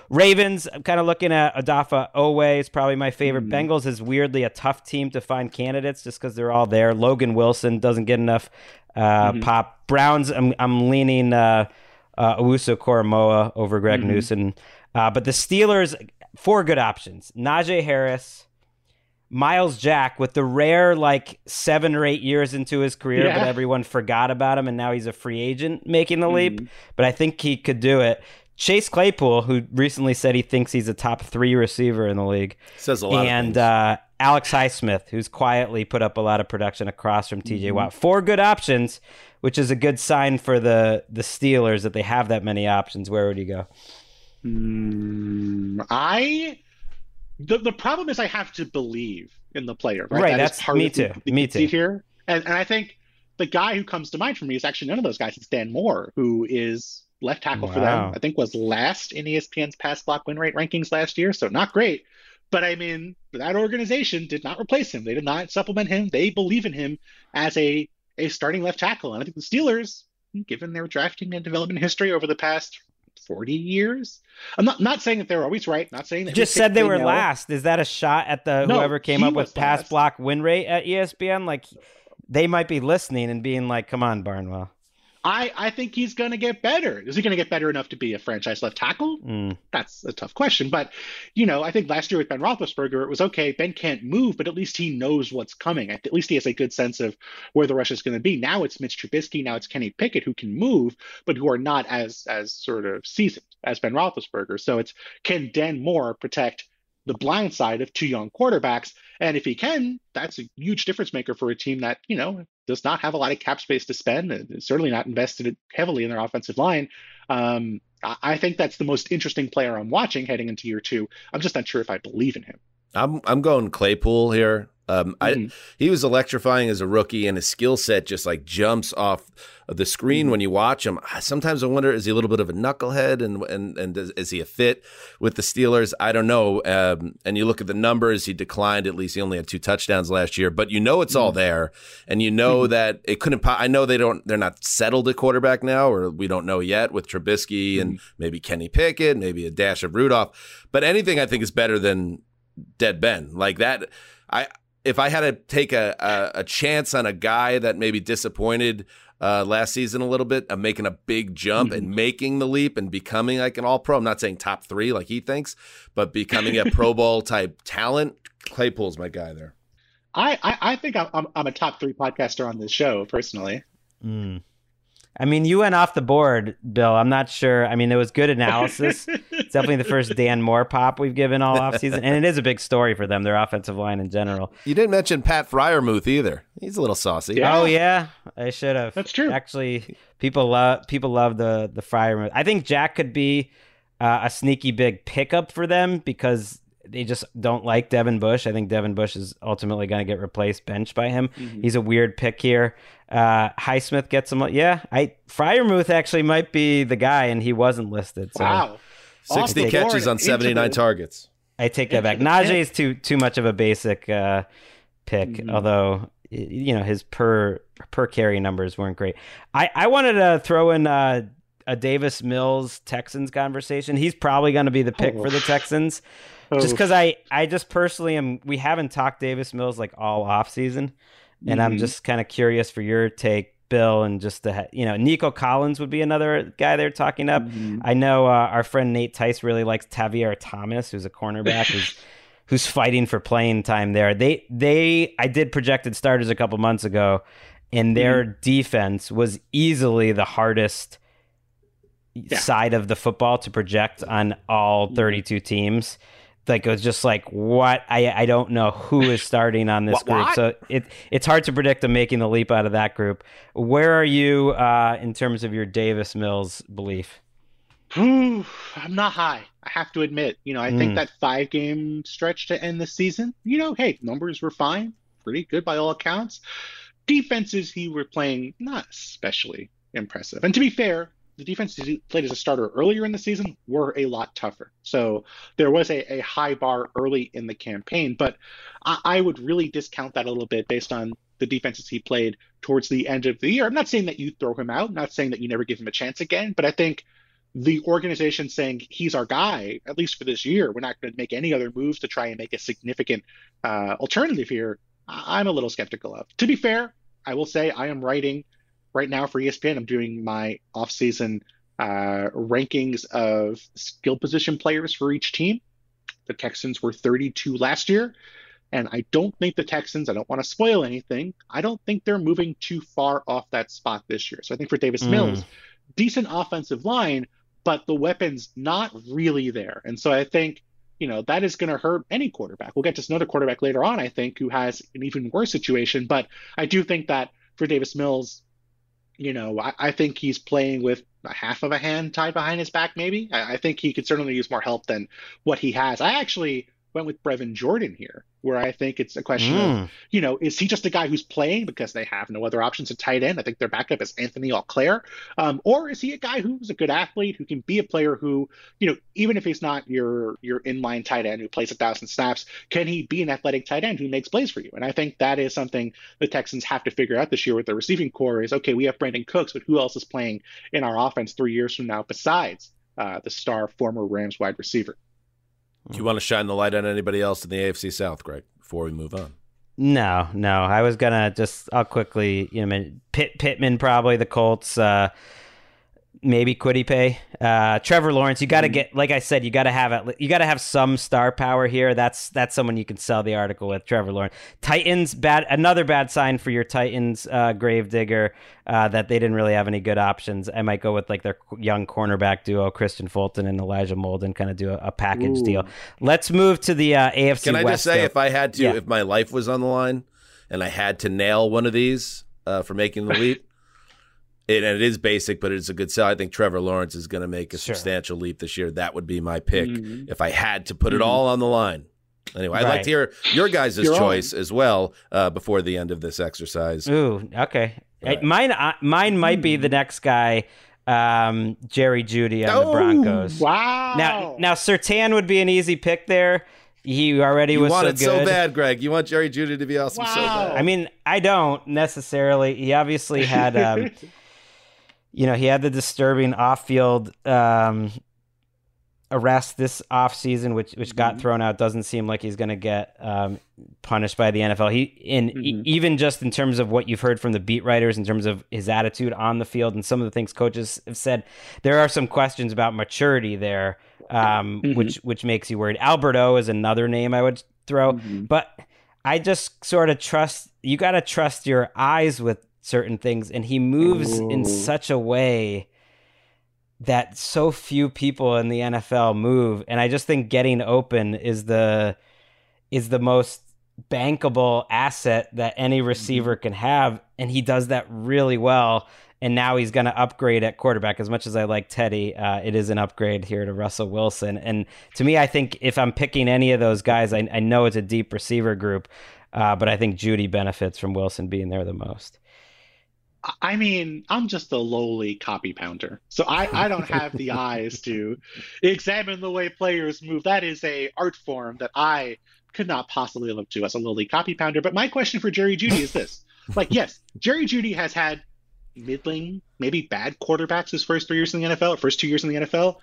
Ravens, I'm kind of looking at Odafe Oweh is probably my favorite. Bengals is weirdly a tough team to find candidates just because they're all there. Logan Wilson doesn't get enough uh, pop. Browns, I'm, I'm leaning uh, uh, Owusu-Koramoah over Greg Newsome. Uh, but the Steelers, four good options. Najee Harris, Myles Jack with the rare like seven or eight years into his career, but everyone forgot about him and now he's a free agent making the leap. But I think he could do it. Chase Claypool, who recently said he thinks he's a top three receiver in the league, Says a lot. and of uh, Alex Highsmith, who's quietly put up a lot of production across from Mm-hmm. TJ Watt. Four good options which is a good sign for the the Steelers that they have that many options. Where would you go? Mm, I the the problem is I have to believe in the player, right? Right, That is that's- part me of the- too, the me conceit too. Here, and and I think the guy who comes to mind for me is actually none of those guys. It's Dan Moore, who is left tackle for them. I think was last in ESPN's pass block win rate rankings last year, so not great. But I mean, that organization did not replace him. They did not supplement him. They believe in him as a a starting left tackle, and I think the Steelers, given their drafting and development history over the past 40 years. I'm not not saying that they're always right, not saying that just said they were Danielle. last. Is that a shot at the No, whoever came up with pass last. block win rate at ESPN? Like they might be listening and being like, "Come on, Barnwell." I, I think he's going to get better. Is he going to get better enough to be a franchise left tackle? Mm. That's a tough question. But, you know, I think last year with Ben Roethlisberger, it was okay. Ben can't move, but at least he knows what's coming. At least he has a good sense of where the rush is going to be. Now it's Mitch Trubisky. Now it's Kenny Pickett who can move, but who are not as as sort of seasoned as Ben Roethlisberger. So it's can Dan Moore protect the blind side of two young quarterbacks? And if he can, that's a huge difference maker for a team that, you know, does not have a lot of cap space to spend and certainly not invested heavily in their offensive line. Um, I I think that's the most interesting player I'm watching heading into year two. I'm just not sure if I believe in him. I'm I'm going Claypool here. Um, I Mhm. he was electrifying as a rookie, and his skill set just like jumps off of the screen when you watch him. Sometimes I wonder is he a little bit of a knucklehead, and and and is, is he a fit with the Steelers? I don't know. Um, and you look at the numbers, he declined. At least he only had two touchdowns last year, but you know it's all there, and you know that it couldn't. Po- I know they don't. They're not settled at quarterback now, or we don't know yet with Trubisky and maybe Kenny Pickett, maybe a dash of Rudolph. But anything I think is better than dead Ben like that. I if I had to take a, a, a chance on a guy that maybe disappointed uh, last season a little bit of making a big jump and making the leap and becoming like an all pro. I'm not saying top three like he thinks, but becoming a Pro Bowl type talent. Claypool's my guy there. I, I, I think I'm, I'm, I'm a top three podcaster on this show personally. Mm. I mean, you went off the board, Bill. I'm not sure. I mean, it was good analysis. it's definitely the first Dan Moore pop we've given all offseason, and it is a big story for them, their offensive line in general. You didn't mention Pat Freiermuth either. He's a little saucy. Yeah. Oh yeah, I should have. That's true. Actually, people love people love the the fryer. I think Jack could be uh, a sneaky big pickup for them because they just don't like Devin Bush. I think Devin Bush is ultimately going to get replaced, benched by him. Mm-hmm. He's a weird pick here. Uh, Highsmith gets him. Yeah, I Freiermuth actually might be the guy, and he wasn't listed. So Wow. 60 the catches board on 79 targets. I take that back. Najee is too too much of a basic uh, pick, Mhm. although you know his per per carry numbers weren't great. I I wanted to throw in uh, a Davis Mills Texans conversation. He's probably going to be the pick for the Oh. Just because I I just personally am. We haven't talked Davis Mills like all off season, and I'm Mhm. just kind of curious for your take. Bill and just the you know Nico Collins would be another guy they're talking up. Mhm. I know uh, our friend Nate Tice really likes Tavierre Thomas, who's a cornerback who's who's fighting for playing time there. They they I did projected starters a couple months ago, and their defense was easily the hardest side of the football to project on all 32 teams. Like it was just like what I I don't know who is starting on this What- group. what? So it it's hard to predict them making the leap out of that group. Where are you uh, in terms of your Davis Mills belief? I'm not high. I have to admit. You know, I Mm. think that five game stretch to end the season, you know, hey, numbers were fine, pretty good by all accounts. Defenses he were playing not especially impressive. And to be fair, the defenses he played as a starter earlier in the season were a lot tougher. So there was a, a high bar early in the campaign, but I, I would really discount that a little bit based on the defenses he played towards the end of the year. I'm not saying that you throw him out, not saying that you never give him a chance again, but I think the organization saying he's our guy, at least for this year, we're not going to make any other moves to try and make a significant uh, alternative here. I'm a little skeptical of. To be fair, I will say I am writing right now for ESPN. I'm doing my offseason uh, rankings of skill position players for each team. The Texans were 32 last year. And I don't think the Texans, I don't want to spoil anything, I don't think they're moving too far off that spot this year. So I think for Davis Mm. Mills, decent offensive line, but the weapons not really there. And so I think, you know, that is going to hurt any quarterback. We'll get to another quarterback later on, I think, who has an even worse situation. But I do think that for Davis Mills, you know, I, I think he's playing with a half of a hand tied behind his back, maybe. I, I think he could certainly use more help than what he has. I actually went with Brevin Jordan here, where I think it's a question Mm. of, you know, is he just a guy who's playing because they have no other options at tight end? I think their backup is Anthony Auclair. Um, or is he a guy who's a good athlete who can be a player who, you know, even if he's not your your inline tight end who plays a thousand snaps, can he be an athletic tight end who makes plays for you? And I think that is something the Texans have to figure out this year with their receiving corps is okay, we have Brandin Cooks, but who else is playing in our offense three years from now besides uh, the star former Rams wide receiver? Do you want to shine the light on anybody else in the AFC South, Gregg, before we move on? No, no. I was gonna just. I'll quickly. You know, Pitt Pittman probably the Colts. Uh, maybe Kwity Paye. Uh, Trevor Lawrence. You got to get. Like I said, you got to have it. You got to have some star power here. That's that's someone you can sell the article with. Trevor Lawrence. Titans. Bad. Another bad sign for your Titans. Uh, Gravedigger. Uh, that they didn't really have any good options. I might go with like their young cornerback duo, Kristian Fulton and Elijah Molden, kind of do a, a package Ooh. deal. Let's move to the uh, AFC. Can I West, just say, though. if I had to, Yeah. if my life was on the line, and I had to nail one of these uh, for making the leap, it, and it is basic, but it's a good sell. I think Trevor Lawrence is going to make a Sure. substantial leap this year. That would be my pick Mhm. if I had to put it Mhm. all on the line. Anyway, I'd like to hear your guys' Your own. choice as well uh, before the end of this exercise. Ooh, okay. Right. Mine, uh, mine might be the next guy, um, Jerry Jeudy on the Oh, Broncos. Wow. Now, now Sertan would be an easy pick there. He already You was want so it good. so bad, Gregg. You want Jerry Jeudy to be awesome so bad. I mean, I don't necessarily. He obviously had, um, you know, he had the disturbing off-field um, arrest this off-season, which which got Mhm. thrown out. Doesn't seem like he's going to get um, punished by the NFL. He in e- Mhm. even just in terms of what you've heard from the beat writers in terms of his attitude on the field and some of the things coaches have said, there are some questions about maturity there, um, Mhm. which which makes you worried. Alberto is another name I would throw, Mhm. but I just sort of trust you got to trust your eyes with certain things, and he moves in such a way that so few people in the NFL move, and I just think getting open is the is the most bankable asset that any receiver can have, and he does that really well. And now he's going to upgrade at quarterback. As much as I like Teddy, uh, it is an upgrade here to Russell Wilson. And to me, I think if I'm picking any of those guys, I, I know it's a deep receiver group, uh, but I think Jeudy benefits from Wilson being there the most. I mean, I'm just a lowly copy pounder. So I, I don't have the eyes to examine the way players move. That is a art form that I could not possibly live to as a lowly copy pounder. But my question for Jerry Jeudy is this. Like, yes, Jerry Jeudy has had middling, maybe bad quarterbacks his first three years in the NFL, first two years in the NFL.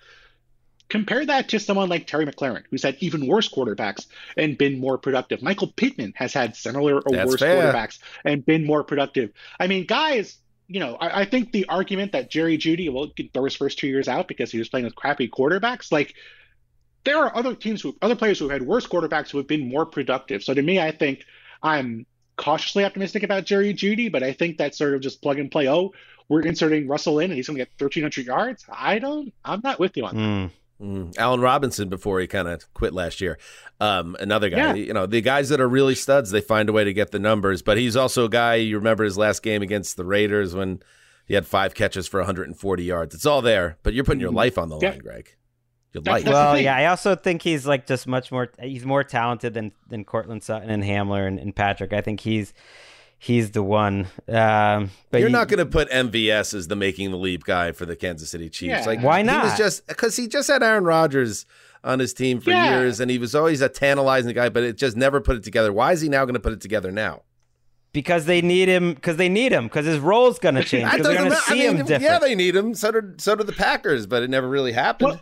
Compare that to someone like Terry McLaurin, who's had even worse quarterbacks and been more productive. Michael Pittman has had similar or That's worse fair. quarterbacks and been more productive. I mean, guys, you know, I, I think the argument that Jerry Jeudy will throw his first two years out because he was playing with crappy quarterbacks, like there are other teams who, other players who have had worse quarterbacks who have been more productive. So to me, I think I'm cautiously optimistic about Jerry Jeudy, but I think that sort of just plug and play. Oh, we're inserting Russell in and he's going to get 1,300 yards. I don't, I'm not with you on that. Mm. Mm. Allen Robinson before he kind of quit last year. Um, another guy, Yeah. you know, the guys that are really studs, they find a way to get the numbers. But he's also a guy you remember his last game against the Raiders when he had five catches for 140 yards. It's all there, but you're putting your Mhm. life on the Yeah. line, Gregg. Your That's- life. that's- Well, the thing. yeah, I also think he's like just much more. He's more talented than than Courtland Sutton and Hamler and, and Patrick. I think he's he's the one. Um, but you're he- not going to put MVS as the making the leap guy for the Kansas City Chiefs. Yeah. Like Why He was not? just because he just had Aaron Rodgers on his team for Yeah. years, and he was always a tantalizing guy, but it just never put it together. Why is he now going to put it together now? because they need him. Because they need him. Because his role's going to change. That Because they're going to ma- I see mean, him different. Yeah, they need him. So did so did the Packers, but it never really happened. Well,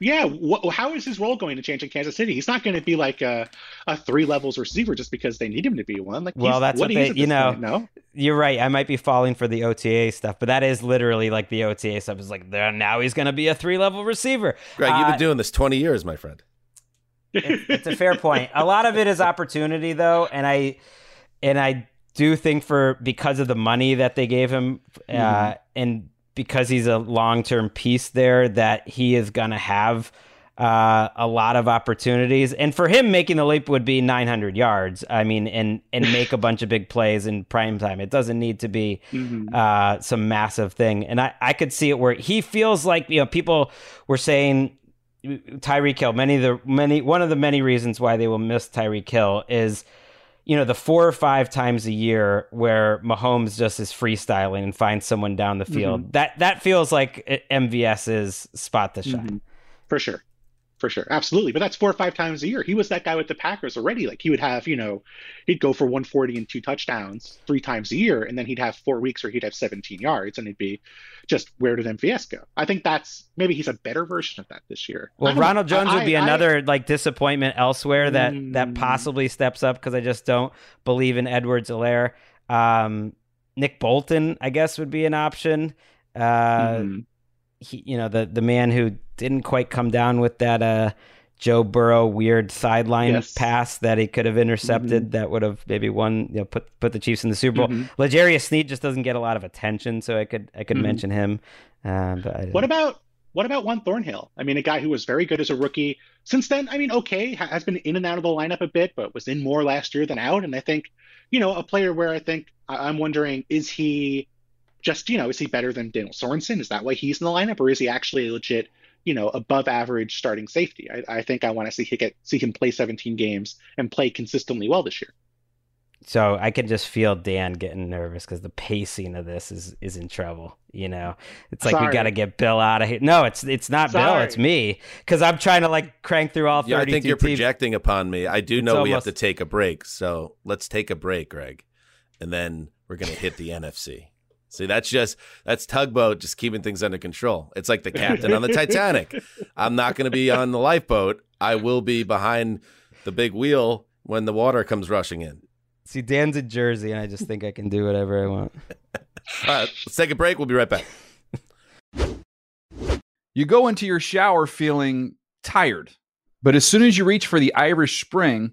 yeah, wh- how is his role going to change in Kansas City? He's not going to be like a, a three levels receiver just because they need him to be one. Like, Well, he's- that's what he they- you know, point, no, You're right. I might be falling for the OTA stuff, but that is literally like the OTA stuff. Is like now he's going to be a three level receiver. Gregg, you've Uh, been doing this 20 years, my friend. it, it's a fair point. A lot of it is opportunity, though, and I and I do think for because of the money that they gave him, uh, Mhm. and because he's a long term piece there, that he is gonna have uh, a lot of opportunities. And for him, making the leap would be 900 yards. I mean, and and make a bunch of big plays in prime time. It doesn't need to be Mhm. uh, some massive thing. And I, I could see it where he feels like you know people were saying Tyreek Hill. Many of the many one of the many reasons why they will miss Tyreek Hill is you know the four or five times a year where Mahomes just is freestyling and finds someone down the field. That that feels like MVS's spot to shine. Mhm. For sure. For sure. Absolutely. But that's four or five times a year. He was that guy with the Packers already. Like he would have, you know, he'd go for 140 and two touchdowns three times a year, and then he'd have four weeks where he'd have 17 yards, and it'd be just where did MVS go? I think that's maybe he's a better version of that this year. Well. Ronald Jones I- would be I- another like disappointment elsewhere that that Mm. possibly steps up because I just don't believe in Edwards-Helaire. Um, Nick Bolton, I guess, would be an option. Uh, Mhm. he, you know, the the man who didn't quite come down with that uh, Joe Burrow weird sideline Yes. pass that he could have intercepted that would have maybe won, you know, put put the Chiefs in the Super Bowl. Mhm. L'Jarius Sneed just doesn't get a lot of attention, so I could I could Mhm. mention him. Uh, but I, What about what about Juan Thornhill? I mean, a guy who was very good as a rookie. Since then, I mean, okay, has been in and out of the lineup a bit, but was in more last year than out. And I think, you know, a player where I think I'm wondering, is he just, you know, is he better than Daniel Sorensen? Is that why he's in the lineup, or is he actually a legit, you know, above average starting safety? I, I think I want to see him get see him play 17 games and play consistently well this year. So I can just feel Dan getting nervous because the pacing of this is is in trouble. You know, it's like we got to get Bill out of here. No, it's it's not Bill, it's me because I'm trying to like crank through all 32 Yeah, I think you're teams. projecting upon me. I do It's know we have to take a break, so let's take a break, Gregg, and then we're gonna hit the NFC. See, that's just that's tugboat just keeping things under control. It's like the captain on the Titanic. I'm not gonna be on the lifeboat. I will be behind the big wheel when the water comes rushing in. See, Dan's in Jersey, and I just think I can do whatever I want. All right, let's take a break. We'll be right back. You go into your shower feeling tired, but as soon as you reach for the Irish Spring,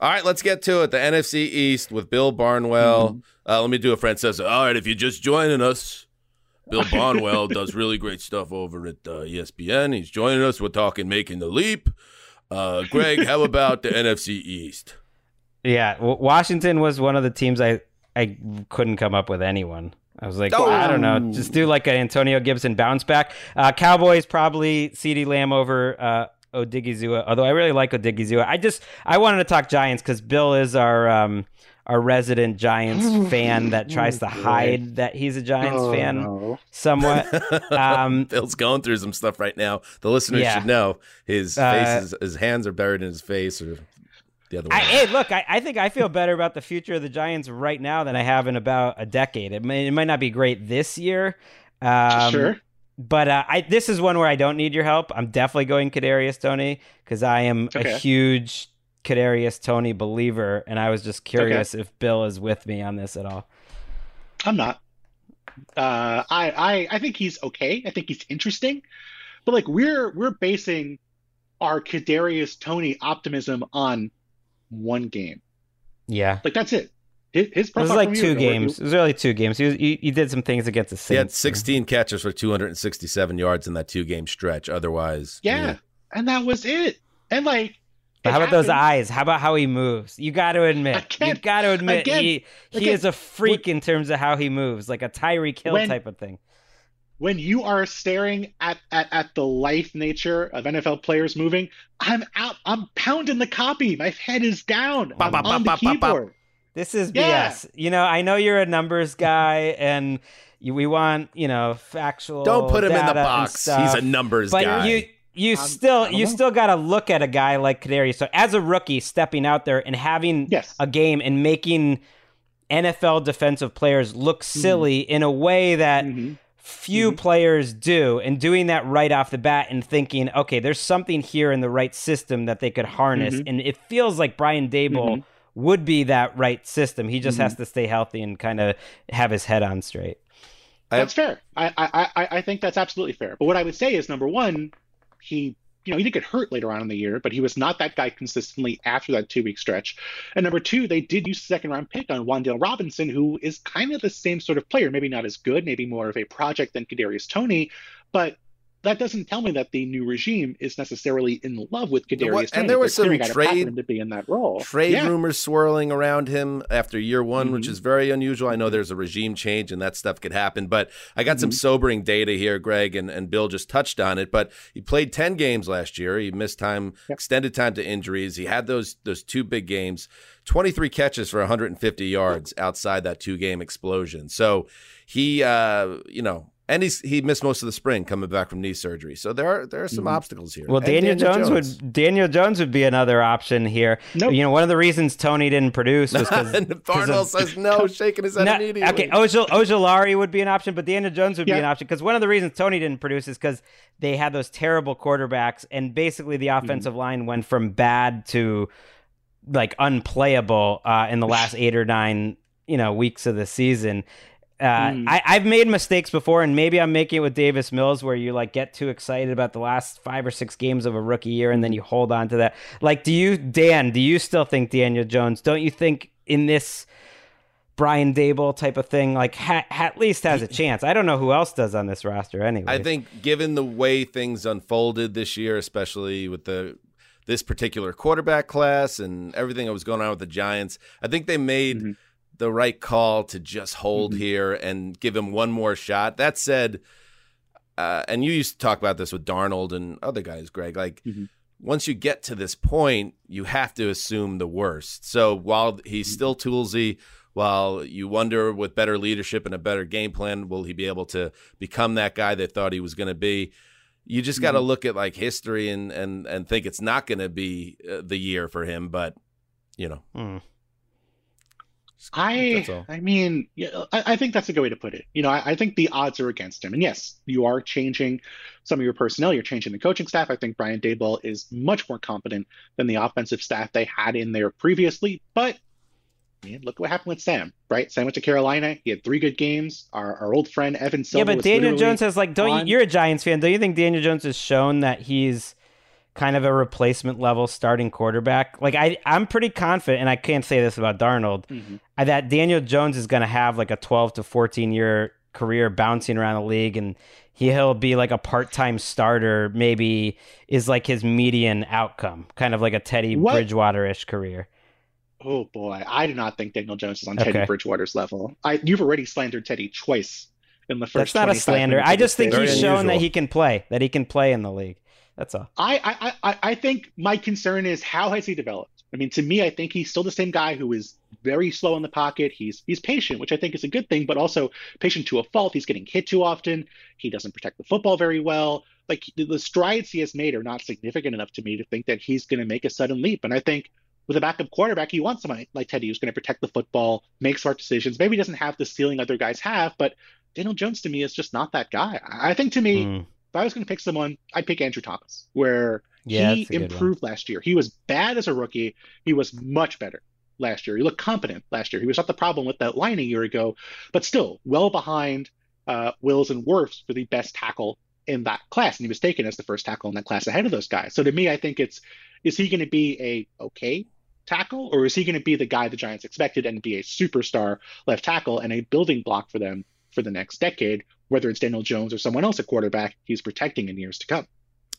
All right, let's get to it. The NFC East with Bill Barnwell. Mm-hmm. Uh, let me do a friend says. All right, if you're just joining us, Bill Barnwell does really great stuff over at uh, ESPN. He's joining us. We're talking making the leap. Uh, Gregg, how about the NFC East? Yeah, Washington was one of the teams I I couldn't come up with anyone. I was like, Oh. I don't know, just do like an Antonio Gibson bounce back. Uh, Cowboys probably CeeDee Lamb over uh, Odighizuwa, although I really like Odighizuwa. I just I wanted to talk Giants because Bill is our um, our resident Giants fan that tries to hide that he's a Giants Oh, fan no. somewhat. Um, Bill's going through some stuff right now. The listeners Yeah. should know his Uh, face, is, his hands are buried in his face, or the other way. I, hey, look, I, I think I feel better about the future of the Giants right now than I have in about a decade. It, may, it might not be great this year. Um, sure. But uh, I this is one where I don't need your help. I'm definitely going Kadarius Toney because I am a huge Kadarius Toney believer, and I was just curious if Bill is with me on this at all. I'm not. Uh, I, I I think he's okay. I think he's interesting, but like we're we're basing our Kadarius Toney optimism on one game. Yeah, Like that's it. His, his it was like two year games. It was really two games. He, was, he, he did some things against the Saints. He had 16 catches for 267 yards in that two game stretch. Otherwise, Yeah, and that was it. And like, But how about those eyes? How about how he moves? You got to admit, you got to admit, again, he he again, is a freak in terms of how he moves, like a Tyreek Hill When- type of thing. when you are staring at, at at the life nature of NFL players moving, I'm out. I'm pounding the copy. My head is down. Bop, I'm bop, on bop, the keyboard. This is Yeah. BS. You know, I know you're a numbers guy, and we want you know factual. don't put him in the data and box. He's a numbers but guy. you you I'm- still you know. still got to look at a guy like Kadarius. So as a rookie, stepping out there and having Yes. a game and making NFL defensive players look Mm-hmm. silly in a way that Mhm. few players do, and doing that right off the bat and thinking, okay, there's something here in the right system that they could harness, Mhm. and it feels like Brian Daboll. Would be that right system. He just Mhm. has to stay healthy and kind of have his head on straight. I That's fair. I, I, I, I think that's absolutely fair. But what I would say is number one, he you know, he did get hurt later on in the year, but he was not that guy consistently after that two week stretch. And number two, they did use a second round pick on Wan'Dale Robinson, who is kind of the same sort of player, maybe not as good, maybe more of a project than Kadarius Toney, but that doesn't tell me that the new regime is necessarily in love with Kadarius was- and there They're was some clearing out a path for trade- to be in that role. trade Yeah. rumors swirling around him after year one, which Mhm. is very unusual. I know there's a regime change and that stuff could happen, but I got some Mhm. sobering data here, Gregg, and, and Bill just touched on it. But he played 10 games last year. He missed time, Yep. extended time to injuries. He had those those two big games, 23 catches for 150 yards outside that two game explosion. So he, uh, you know, and he's he missed most of the spring coming back from knee surgery. So there are there are some Mhm. obstacles here. Well, And Daniel, Jones, would Daniel Jones would be another option here. Nope. You know, one of the reasons Toney didn't produce was because and Barnwell says no, shaking his head No, immediately. okay, Ojol, Ojulari would be an option, but Daniel Jones would be an option because one of the reasons Toney didn't produce is because they had those terrible quarterbacks, and basically the Mm-hmm. offensive line went from bad to like unplayable uh, in the last eight or nine you know weeks of the season. Uh, Mm. I, I've made mistakes before, and maybe I'm making it with Davis Mills, where you like get too excited about the last five or six games of a rookie year, and then you hold on to that. Like, do you, Dan? Do you still think Daniel Jones? Don't you think in this Brian Daboll type of thing, like ha- at least has a chance? I don't know who else does on this roster anyway. I think given the way things unfolded this year, especially with the this particular quarterback class and everything that was going on with the Giants, I think they made Mhm. The right call to just hold Mhm. here and give him one more shot. That said, uh, and you used to talk about this with Darnold and other guys, Gregg, like Mhm. once you get to this point, you have to assume the worst. So while he's still toolsy, while you wonder with better leadership and a better game plan, will he be able to become that guy they thought he was going to be? You just got to look at like history and and and think it's not going to be uh, the year for him. But you know, Hmm. I. I mean, yeah, I, I think that's a good way to put it. You know, I, I think the odds are against him. And yes, you are changing some of your personnel. You're changing the coaching staff. I think Brian Daboll is much more competent than the offensive staff they had in there previously. But I mean, look what happened with Sam, right? Sam went to Carolina. He had three good games. Our, our old friend Evan Silva. yeah, but Daniel Jones has like, don't on- you, you're a Giants fan? Don't you think Daniel Jones has shown that he's kind of a replacement level starting quarterback? Like, I, I'm pretty confident, and I can't say this about Darnold, Mhm. uh, that Daniel Jones is going to have like a 12 to 14 year career bouncing around the league, and he'll be like a part time starter. Maybe is like his median outcome, kind of like a Teddy Bridgewater ish career. Oh boy, I do not think Daniel Jones is on Teddy Bridgewater's level. I you've already slandered Teddy twice in the first. That's not a slander. I just think he's shown that he can play, that he can play in the league. That's all. I, I, I, I think my concern is how has he developed? I mean, to me, I think he's still the same guy who is very slow in the pocket. He's he's patient, which I think is a good thing, but also patient to a fault. He's getting hit too often. He doesn't protect the football very well. Like the, the strides he has made are not significant enough to me to think that he's going to make a sudden leap. And I think with a backup quarterback, you want somebody like Teddy who's going to protect the football, make smart decisions. Maybe he doesn't have the ceiling other guys have, but Daniel Jones to me is just not that guy. I I think to me, Mm. If I was going to pick someone, I'd pick Andrew Thomas, where Yeah, he that's a good one. improved last year. He was bad as a rookie. He was much better last year. He looked competent last year. He was not the problem with that line a year ago, but still well behind uh, Wills and Wirfs for the best tackle in that class. And he was taken as the first tackle in that class ahead of those guys. So to me, I think it's is he going to be a okay tackle or is he going to be the guy the Giants expected and be a superstar left tackle and a building block for them for the next decade, whether it's Daniel Jones or someone else at quarterback he's protecting in years to come.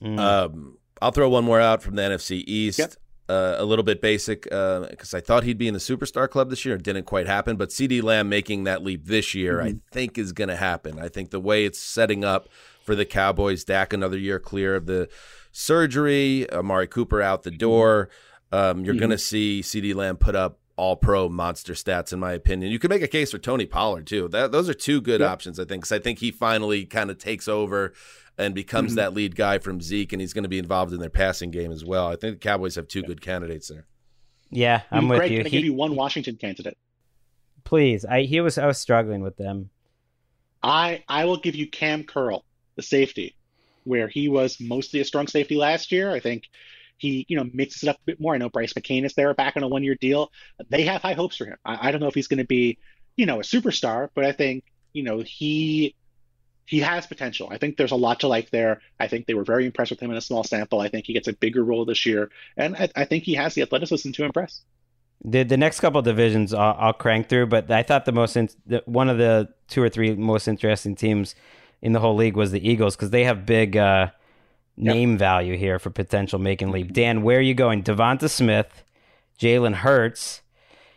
Mm. Um, I'll throw one more out from the NFC East. Yep. Uh, a little bit basic because I thought he'd be in the superstar club this year. It didn't quite happen, but CeeDee Lamb making that leap this year, I think, is going to happen. I think the way it's setting up for the Cowboys, Dak another year clear of the surgery, Amari Cooper out the door. Um, you're Mhm. going to see CeeDee Lamb put up all pro monster stats, in my opinion. You could make a case for Tony Pollard, too. That, those are two good Yep. options, I think, because I think he finally kind of takes over and becomes Mhm. that lead guy from Zeke, and he's going to be involved in their passing game as well. I think the Cowboys have two good candidates there. yeah, I'm with Gregg, you. Can I He- give you one Washington candidate? please, I he was I was struggling with them. I I will give you Cam Curl, the safety, where he was mostly a strong safety last year. I think he, you know, mixes it up a bit more. I know Bryce McCain is there back on a one year deal. They have high hopes for him. I, I don't know if he's going to be, you know, a superstar, but I think, you know, he he has potential. I think there's a lot to like there. I think they were very impressed with him in a small sample. I think he gets a bigger role this year, and I, I think he has the athleticism to impress. The the next couple divisions I'll, I'll, crank through, but I thought the most in, the, one of the two or three most interesting teams in the whole league was the Eagles because they have big uh, name yep. value here for potential making leap. Dan, where are you going? Devonta Smith, Jalen Hurts.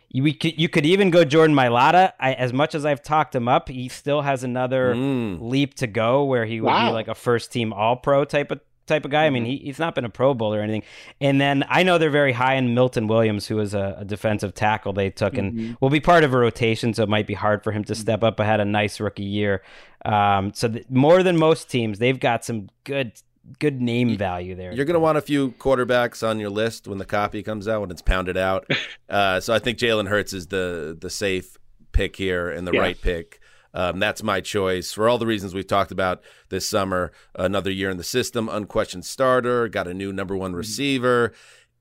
You, we could, you could even go Jordan Mailata. I, as much as I've talked him up, he still has another mm. leap to go where he would wow. be like a first team All Pro type of type of guy. I mean, he, he's not been a Pro Bowl or anything. And then I know they're very high in Milton Williams, who is a, a defensive tackle they took and mm-hmm. will be part of a rotation, so it might be hard for him to step up. But had a nice rookie year. Um, so th- more than most teams, they've got some good good name value there. You're going to want a few quarterbacks on your list when the copy comes out when it's pounded out. Uh, so I think Jalen Hurts is the the safe pick here and the yeah. right pick. Um, that's my choice for all the reasons we've talked about this summer. Another year in the system, unquestioned starter, got a new number one mm-hmm. receiver.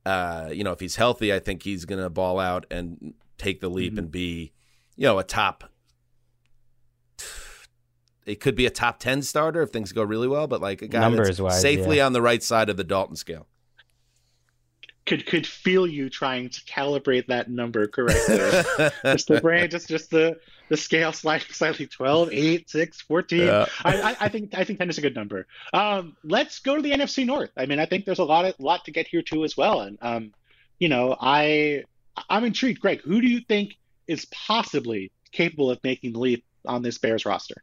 Uh, you know, if he's healthy, I think he's going to ball out and take the leap mm-hmm. and be, you know, a top. It could be a top ten starter if things go really well, but like a guy Numbers that's wise, safely yeah. on the right side of the Dalton scale could could feel you trying to calibrate that number correctly. just the brain, just just the the scale sliding slightly 12, 8, 6, 14. Yeah. I, I, I, think I think 10 is a good number. Um, let's go to the NFC North. I mean, I think there's a lot of lot to get here too as well. And um, you know, I I'm intrigued. Gregg, who do you think is possibly capable of making the leap on this Bears roster?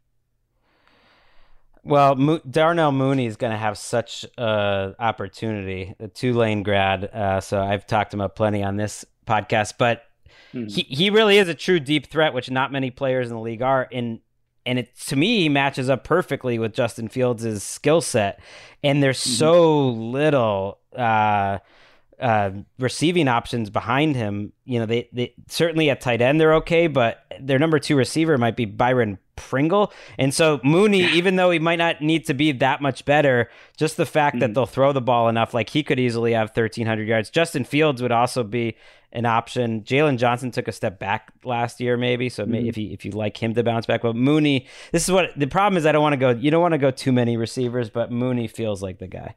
Well, Mo- Darnell Mooney is going to have such a opportunity, a Tulane grad. Uh, so I've talked him up plenty on this podcast, but mm-hmm. he, he really is a true deep threat, which not many players in the league are. And and it to me matches up perfectly with Justin Fields' skill set. And there's mm-hmm. so little uh, uh, receiving options behind him. You know, they, they certainly at tight end they're okay, but their number two receiver might be Byron Pringle. And so Mooney, even though he might not need to be that much better, just the fact mm that they'll throw the ball enough, like he could easily have 1,300 yards. Justin Fields would also be an option. Jaylon Johnson took a step back last year, maybe. So mm if you if you like him to bounce back, but Mooney, this is what the problem is. I don't want to go. You don't want to go too many receivers, but Mooney feels like the guy.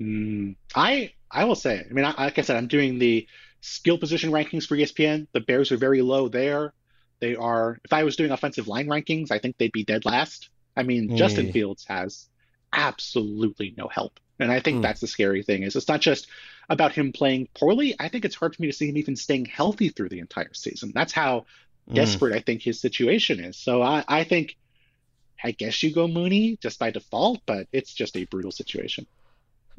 Mm, I I will say. I mean, I, like I said, I'm doing the skill position rankings for ESPN. The Bears are very low there. They are. If I was doing offensive line rankings, I think they'd be dead last. I mean, mm. Justin Fields has absolutely no help, and I think mm. that's the scary thing. Is it's not just about him playing poorly. I think it's hard for me to see him even staying healthy through the entire season. That's how mm. desperate I think his situation is. So I, I think, I guess you go Mooney just by default, but it's just a brutal situation.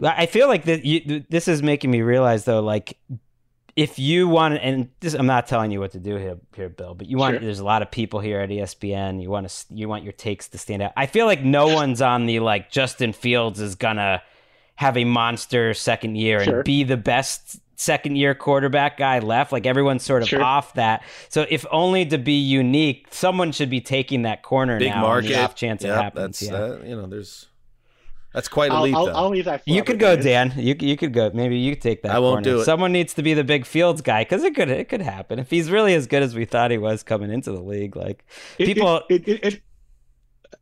I feel like that. This is making me realize though, like if you want and this, I'm not telling you what to do here, here, Bill, but you want. Sure. There's a lot of people here at ESPN. You want to, you want your takes to stand out. I feel like no one's on the like Justin Fields is gonna have a monster second year sure. and be the best second year quarterback guy left. Like everyone's sort of sure. off that. So if only to be unique, someone should be taking that corner Big now. Market. off chance yep, it happens. That's, yeah. Uh, you know, there's that's quite a leap. I'll, I'll, leave that. you could go, Dan. You you could go. Maybe you could take that. I won't corner. do it. Someone needs to be the big Fields guy because it could it could happen if he's really as good as we thought he was coming into the league. Like people. It, it, it,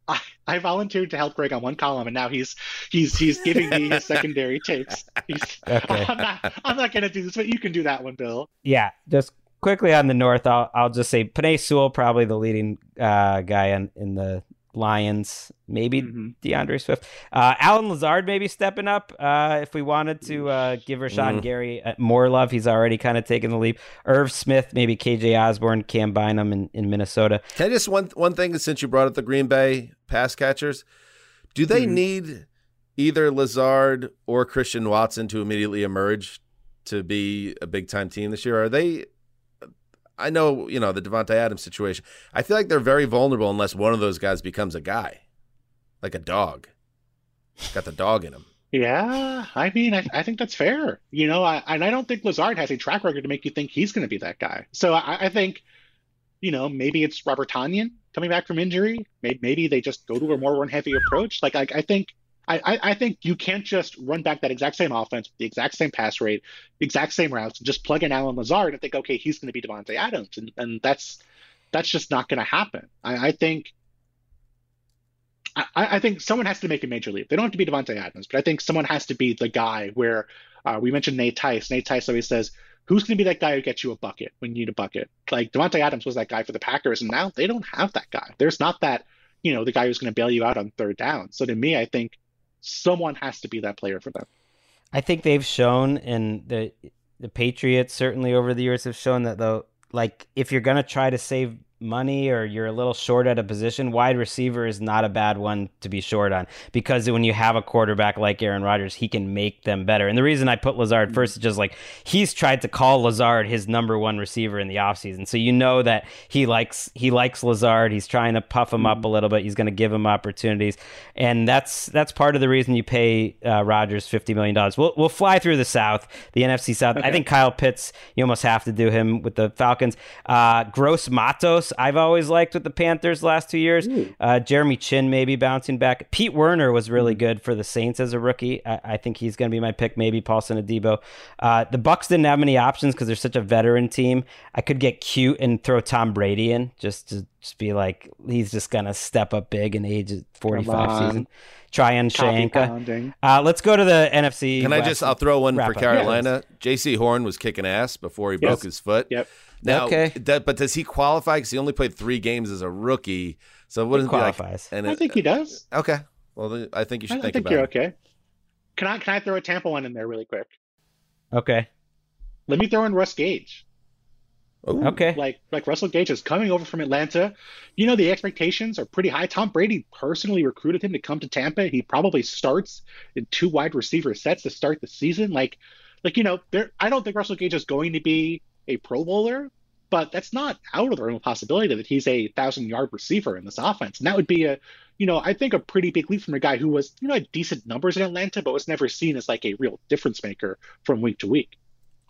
I, I volunteered to help Gregg on one column, and now he's he's he's giving me his secondary takes. He's, okay. I'm not I'm not gonna do this, but you can do that one, Bill. Yeah, just quickly on the north, I'll I'll just say Penei Sewell probably the leading uh, guy in in the Lions, maybe mm-hmm. D'Andre Swift, uh, Allen Lazard, maybe stepping up. Uh, if we wanted to uh, give Rashan mm. Gary uh, more love, he's already kind of taken the leap. Irv Smith, maybe KJ Osborn, Cam Bynum in, in Minnesota. Can I just one one thing since you brought up the Green Bay pass catchers, do they mm. need either Lazard or Christian Watson to immediately emerge to be a big time team this year? Are they I know, you know, the Davante Adams situation. I feel like they're very vulnerable unless one of those guys becomes a guy, like a dog. Got the dog in him. Yeah, I mean, I, I think that's fair. You know, I, and I don't think Lazard has a track record to make you think he's going to be that guy. So I, I think, you know, maybe it's Robert Tonyan coming back from injury. Maybe, maybe they just go to a more run heavy approach. Like, I, I think I, I, think you can't just run back that exact same offense, the exact same pass rate, exact same routes, and just plug in Allen Lazard and think, okay, he's going to be Davante Adams, and, and that's that's just not going to happen. I, I think I, I, think someone has to make a major leap. They don't have to be Davante Adams, but I think someone has to be the guy where uh, we mentioned Nate Tice. Nate Tice always says, "Who's going to be that guy who gets you a bucket when you need a bucket?" Like Davante Adams was that guy for the Packers, and now they don't have that guy. There's not that, you know, the guy who's going to bail you out on third down. So to me, I think someone has to be that player for them. I think they've shown, and the the Patriots certainly over the years have shown that though, like if you're to try to save money or you're a little short at a position, wide receiver is not a bad one to be short on because when you have a quarterback like Aaron Rodgers, he can make them better. And the reason I put Lazard first is just like he's tried to call Lazard his number one receiver in the offseason. So you know that he likes he likes Lazard. He's trying to puff him up a little bit. He's going to give him opportunities. And that's that's part of the reason you pay uh, Rodgers 50 million dollars. We'll we'll fly through the South, the NFC South. Okay. I think Kyle Pitts, you almost have to do him with the Falcons. Uh, Gross Matos I've always liked with the Panthers last two years. Uh, Jeremy Chinn maybe bouncing back. Pete Werner was really good for the Saints as a rookie. I, I think he's going to be my pick. Maybe Paulson Adebo. Uh, the Bucs didn't have many options because they're such a veteran team. I could get cute and throw Tom Brady in just to just be like he's just going to step up big in age 45 season. Tryon Shoyinka. Uh, let's go to the NFC. Can West I just? I'll throw one for Carolina. Yeah. Jaycee Horn was kicking ass before he yes. broke his foot. Yep. Now, okay. That, but does he qualify? Because he only played three games as a rookie. So what does qualifies? Be like, and I think he does. Okay. Well, I think you should I, think, I think you're it. okay. Can I can I throw a Tampa one in there really quick? Okay. Let me throw in Russ Gage. Ooh. Okay. Like like Russell Gage is coming over from Atlanta. You know the expectations are pretty high. Tom Brady personally recruited him to come to Tampa. He probably starts in two wide receiver sets to start the season. Like like you know, there I don't think Russell Gage is going to be a Pro Bowler, but that's not out of the realm of possibility that he's a thousand yard receiver in this offense. And that would be a, you know, I think a pretty big leap from a guy who was, you know, had decent numbers in Atlanta, but was never seen as like a real difference maker from week to week.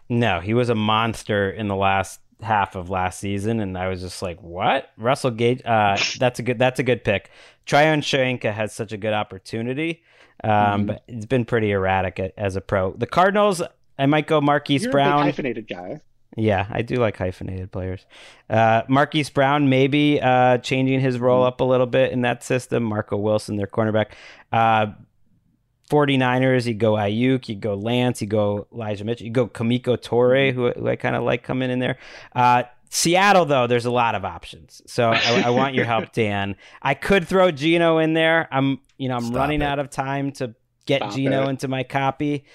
No, he was a monster in the last half of last season, and I was just like, "What?" Russell Gage. Uh, that's a good. That's a good pick. Tryon Shoyinka has such a good opportunity, um, mm-hmm. but it's been pretty erratic as a pro. The Cardinals. I might go Marquise You're Brown. A hyphenated guy. Yeah, I do like hyphenated players. Uh, Marquise Brown maybe uh, changing his role up a little bit in that system. Marco Wilson, their cornerback. Uh, 49ers, you go Aiyuk, you go Lance, you go Elijah Mitchell, you go Kamiko Torre, who, who I kind of like coming in there. Uh, Seattle, though, there's a lot of options. So I, I, want your help, Dan. I could throw Geno in there. I'm, you know, I'm Stop running it. out of time to get Stop Geno it. into my copy.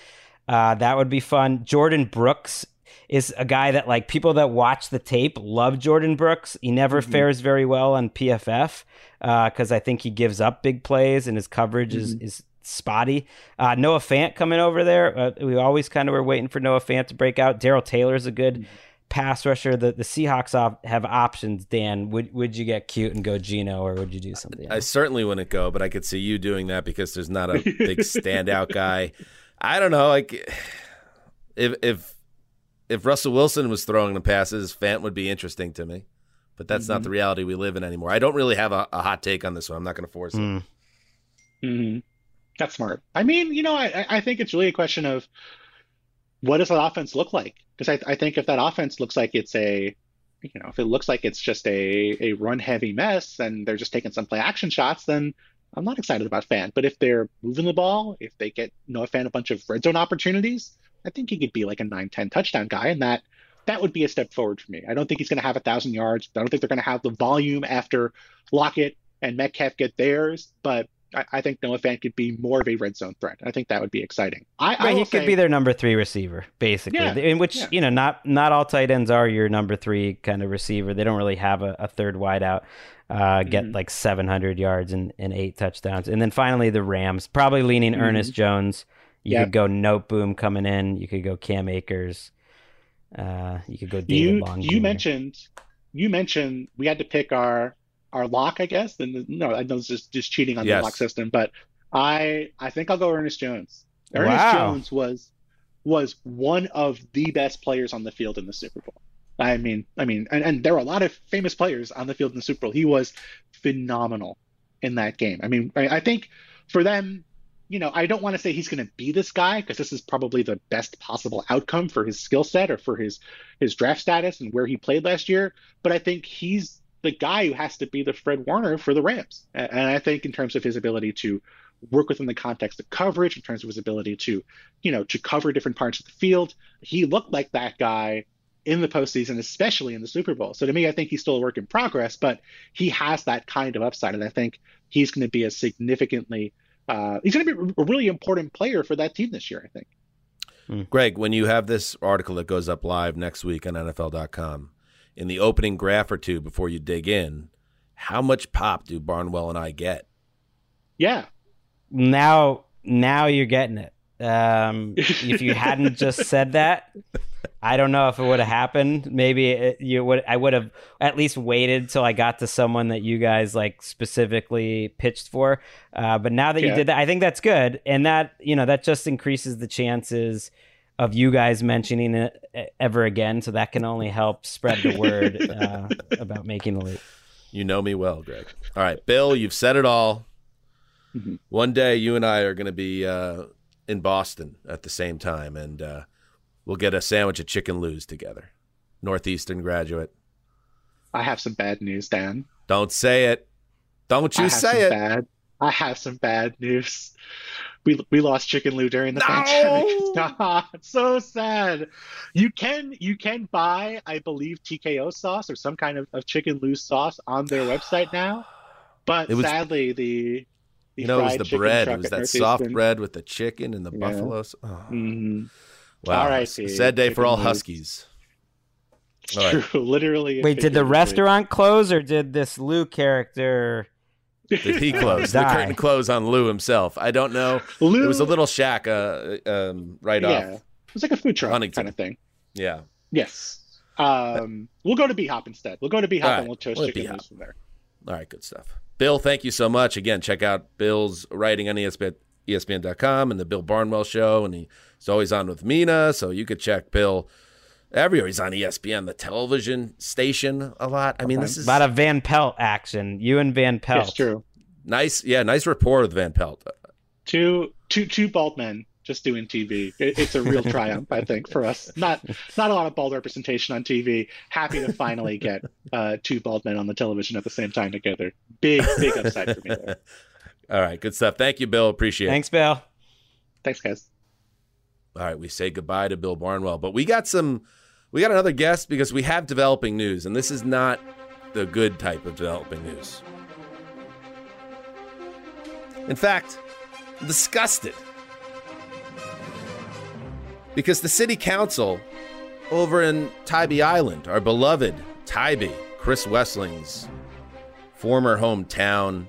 Uh, that would be fun. Jordyn Brooks is a guy that like people that watch the tape love Jordyn Brooks. He never mm-hmm. fares very well on PFF because uh, I think he gives up big plays and his coverage mm-hmm. is is spotty. Uh, Noah Fant coming over there. Uh, we always kind of were waiting for Noah Fant to break out. Darrell Taylor's a good mm-hmm. pass rusher. The the Seahawks op- have options. Dan, would would you get cute and go Geno, or would you do something? Else? I certainly wouldn't go, but I could see you doing that because there's not a big standout guy. I don't know, like if if if Russell Wilson was throwing the passes, Fant would be interesting to me. But that's mm-hmm. not the reality we live in anymore. I don't really have a, a hot take on this one. I'm not going to force mm. it. Mm-hmm. That's smart. I mean, you know, I, I think it's really a question of what does that offense look like? Because I, I think if that offense looks like it's a, you know, if it looks like it's just a, a run heavy mess and they're just taking some play action shots, then I'm not excited about Fant. But if they're moving the ball, if they get Noah Fant a bunch of red zone opportunities, I think he could be like a 9 10 touchdown guy, and that that would be a step forward for me. I don't think he's going to have a thousand yards. I don't think they're going to have the volume after Lockett and Metcalf get theirs, but I, I, think Noah Fant could be more of a red zone threat. I think that would be exciting. I, right, I he say, could be their number three receiver, basically. Yeah, in which yeah. you know, not not all tight ends are your number three kind of receiver. They don't really have a, a third wideout. Uh, get mm-hmm. like 700 yards and, and eight touchdowns, and then finally the Rams, probably leaning mm-hmm. Ernest Jones you yep. could go Noteboom coming in. You could go Cam Akers. Uh, you could go David you, Long. You Jr. mentioned you mentioned we had to pick our our lock, I guess. And no, I know it's just just cheating on yes. the lock system, but I I think I'll go Ernest Jones. Ernest wow. Jones was was one of the best players on the field in the Super Bowl. I mean, I mean, and, and there were a lot of famous players on the field in the Super Bowl. He was phenomenal in that game. I mean, I, I think for them you know, I don't want to say he's going to be this guy because this is probably the best possible outcome for his skill set or for his his draft status and where he played last year. But I think he's the guy who has to be the Fred Warner for the Rams. And I think in terms of his ability to work within the context of coverage, in terms of his ability to, you know, to cover different parts of the field, he looked like that guy in the postseason, especially in the Super Bowl. So to me, I think he's still a work in progress, but he has that kind of upside, and I think he's going to be a significantly uh, he's going to be a really important player for that team this year. I think. Hmm. Gregg, when you have this article that goes up live next week on NFL.com, in the opening graph or two before you dig in, how much pop do Barnwell and I get? Yeah. Now, now you're getting it. Um, if you hadn't just said that, I don't know if it would have happened. Maybe it, you would. I would have at least waited till I got to someone that you guys like specifically pitched for. Uh, but now that yeah. you did that, I think that's good, and that you know that just increases the chances of you guys mentioning it ever again. So that can only help spread the word uh, about making the leap. You know me well, Gregg. All right, Bill, you've said it all. Mm-hmm. One day, you and I are going to be uh, in Boston at the same time, and uh, we'll get a sandwich of chicken Lou's together. Northeastern graduate. I have some bad news, Dan. Don't say it. Don't you say it. Bad, I have some bad news. We, we lost Chicken Lou during the no! pandemic. so sad. You can you can buy, I believe, TKO sauce or some kind of, of Chicken Lou sauce on their website now. But was, sadly, the you know, it was the bread. It was that soft bread with the chicken and the yeah. buffaloes. Oh. Mm-hmm. Wow. Right, sad day for all Huskies. True, literally. Wait, did the restaurant close or did this Lou character? Did he close? the curtain close on Lou himself. I don't know. Lou... It was a little shack uh, um, right yeah. off. It was like a food truck Huntington. kind of thing. Yeah. Yes. Um, we'll go to B Hop instead. We'll go to B Hop right. and we'll toast we'll chicken from there. All right, good stuff. Bill, thank you so much. Again, check out Bill's writing on ESPN, ESPN.com and the Bill Barnwell Show. And he's always on with Mina. So you could check Bill everywhere. He's on ESPN, the television station, a lot. I mean, this is a lot of Van Pelt action. You and Van Pelt. That's true. Nice, yeah, nice rapport with Van Pelt. Two, two, two bald men just doing TV. It, it's a real triumph, I think, for us. Not not a lot of bald representation on TV. Happy to finally get uh, two bald men on the television at the same time together. Big big upside for me there. All right, good stuff. Thank you, Bill. Appreciate Thanks, it. Thanks, Bill. Thanks, guys. All right, we say goodbye to Bill Barnwell, but we got some, we got another guest because we have developing news, and this is not the good type of developing news. In fact, disgusted because the city council over in Tybee Island, our beloved Tybee, Chris Wesseling's former hometown,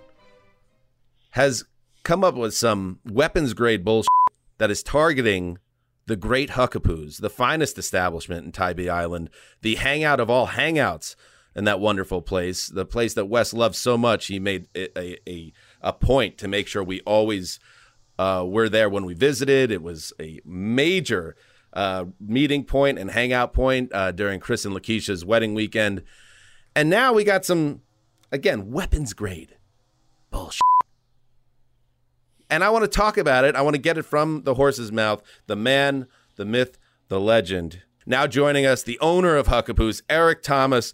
has come up with some weapons grade bullshit that is targeting the Great Huc-A-Poos, the finest establishment in Tybee Island, the hangout of all hangouts in that wonderful place, the place that Wes loves so much. He made a, a, a point to make sure we always uh, were there when we visited. It was a major uh, meeting point and hangout point uh, during Chris and Lakeisha's wedding weekend. And now we got some, again, weapons grade bullshit. And I want to talk about it. I want to get it from the horse's mouth. The man, the myth, the legend. Now joining us, the owner of Huc-A-Poos, Eric Thomas.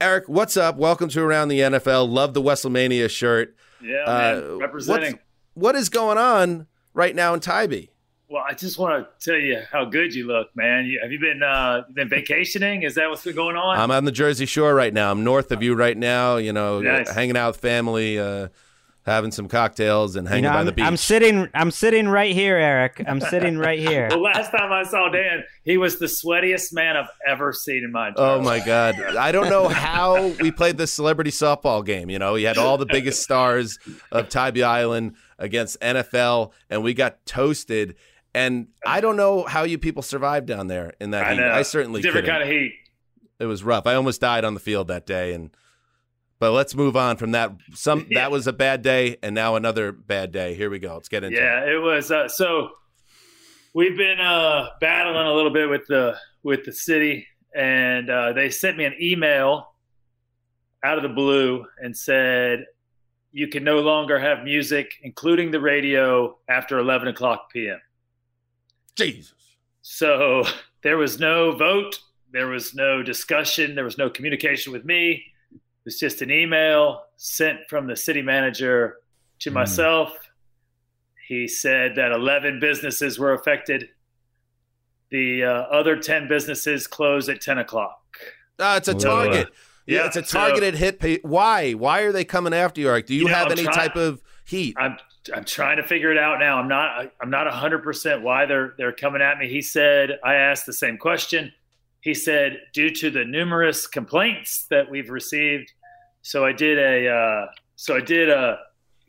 Eric, what's up? Welcome to Around the NFL. Love the WrestleMania shirt. Yeah, man. Uh, representing what is going on right now in Tybee? Well, I just want to tell you how good you look, man. You, have you been uh, been vacationing? Is that what's been going on? I'm on the Jersey Shore right now. I'm north of you right now. You know, nice. hanging out with family. Uh, having some cocktails and hanging you know, by the beach. I'm sitting I'm sitting right here, Eric. I'm sitting right here. the last time I saw Dan, he was the sweatiest man I've ever seen in my oh, entire Oh my god. I don't know how we played this celebrity softball game, you know. He had all the biggest stars of Tybee Island against NFL and we got toasted and I don't know how you people survived down there in that I heat. Know. I certainly different couldn't. kind of heat. It was rough. I almost died on the field that day and but let's move on from that. Some yeah. that was a bad day, and now another bad day. Here we go. Let's get into yeah, it. Yeah, it was. Uh, so we've been uh, battling a little bit with the with the city, and uh, they sent me an email out of the blue and said, you can no longer have music, including the radio, after 11 o'clock p.m. Jesus. So there was no vote, there was no discussion, there was no communication with me. It was just an email sent from the city manager to Hmm. myself. He said that 11 businesses were affected. The uh, other 10 businesses closed at 10 o'clock. Uh, it's a So, uh, target. yeah, yeah, it's a so- targeted hit. Pa- Why? Why are they coming after you, Eric? Do you, You know, have I'm any try- type of heat? I'm I'm trying to figure it out now. I'm not I'm not 100% why they're they're coming at me. He said I asked the same question. He said due to the numerous complaints that we've received. So I did a uh, so I did a,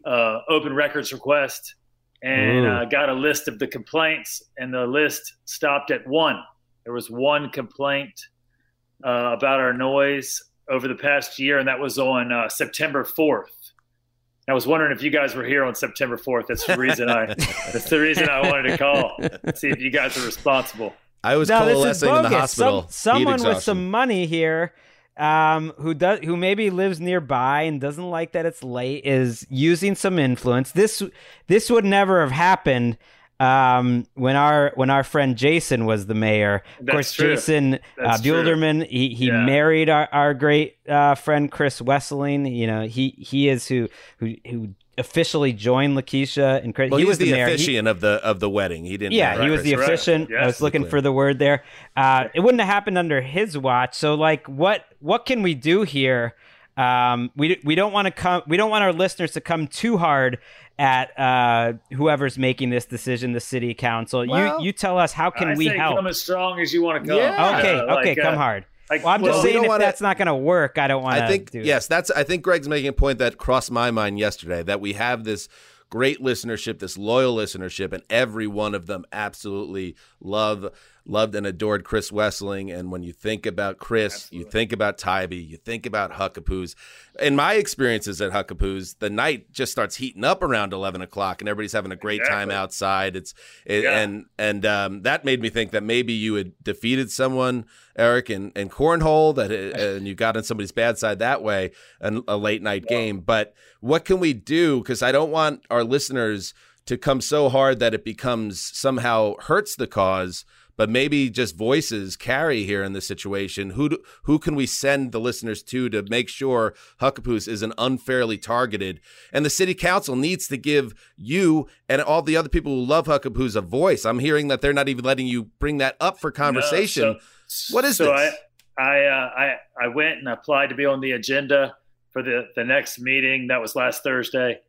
a open records request and Ooh. uh, got a list of the complaints and the list stopped at one. There was one complaint uh, about our noise over the past year and that was on uh, September 4th. I was wondering if you guys were here on September 4th. That's the reason I. that's the reason I wanted to call. See if you guys are responsible. I was no, this is coalescing in the bogus. hospital. Some, someone with some money here, um, who does, who maybe lives nearby and doesn't like that it's late, is using some influence. This, this would never have happened um, when our when our friend Jason was the mayor. Of That's course, true. Jason uh, That's true. Buelterman. He he Yeah. married our, our great uh, friend Chris Wesseling. You know, he he is who who who officially joined Lakeisha and Chris. Well, he he's was the, the mayor. He- officiant of the of the wedding. He didn't. yeah, he was Chris. the Right. officiant. I was looking for the word there. Uh, it wouldn't have happened under his watch. So, like, what what can we do here? Um, we we don't want to come. We don't want our listeners to come too hard at uh, whoever's making this decision, the city council. Well, you you tell us how can I we say help? come as strong as you want to come. Yeah. okay, Uh, okay, like, come uh, hard. Like, Well, I'm just well, saying if wanna- that's not going to work, I don't want to. I think it. yes, that's. I think Gregg's making a point that crossed my mind yesterday that we have this great listenership, this loyal listenership, and every one of them absolutely love loved and adored Chris Wesseling. And when you think about Chris, you think about Tybee, you think about Huc-A-Poos. In my experiences at Huc-A-Poos, the night just starts heating up around eleven o'clock, and everybody's having a great time outside. It's it, Yeah. and and um, that made me think that maybe you had defeated someone, Eric, in, in cornhole, that it, and you got on somebody's bad side that way, and a late night game. But what can we do? Because I don't want our listeners to come so hard that it becomes somehow hurts the cause. But maybe just voices carry here in this situation. Who do, who can we send the listeners to to make sure Huc-A-Poos isn't unfairly targeted? And the city council needs to give you and all the other people who love Huc-A-Poos a voice. I'm hearing that they're not even letting you bring that up for conversation. No, so- What is so this? I I, uh, I I went and applied to be on the agenda for the the next meeting. That was last Thursday,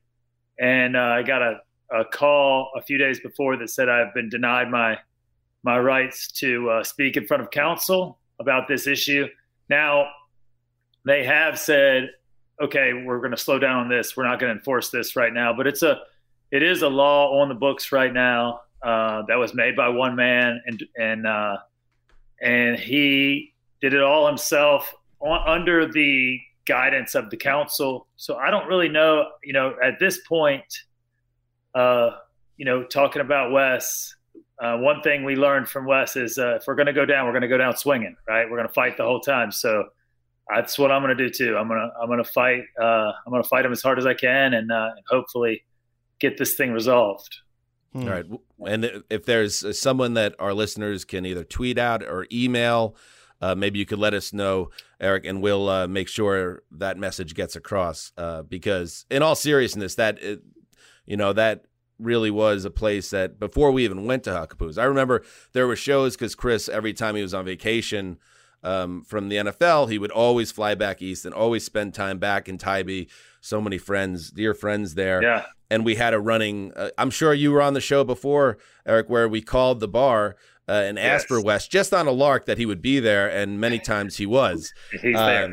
and uh, I got a, a call a few days before that said I've been denied my my rights to uh, speak in front of council about this issue. Now they have said, okay, we're going to slow down on this. We're not going to enforce this right now, but it's a it is a law on the books right now uh, that was made by one man and and uh, and he did it all himself on, under the guidance of the council. So I don't really know, you know, at this point, uh, you know, talking about Wes, uh, one thing we learned from Wes is uh, if we're going to go down, we're going to go down swinging, right? We're going to fight the whole time. So that's what I'm going to do too. I'm going to I'm going to fight. Uh, I'm going to fight him as hard as I can, and uh, hopefully get this thing resolved. All right. And if there's uh, someone that our listeners can either tweet out or email, uh, maybe you could let us know, Eric, and we'll uh, make sure that message gets across. Uh, because, in all seriousness, that it, you know that really was a place that before we even went to Huc-A-Poos, I remember there were shows because Chris, every time he was on vacation um, from the NFL, he would always fly back east and always spend time back in Tybee. So many friends, dear friends there Yeah. and we had a running. Uh, I'm sure you were on the show before, Eric, where we called the bar uh, and asked Yes. for Wes just on a lark that he would be there, and many times he was. He's there.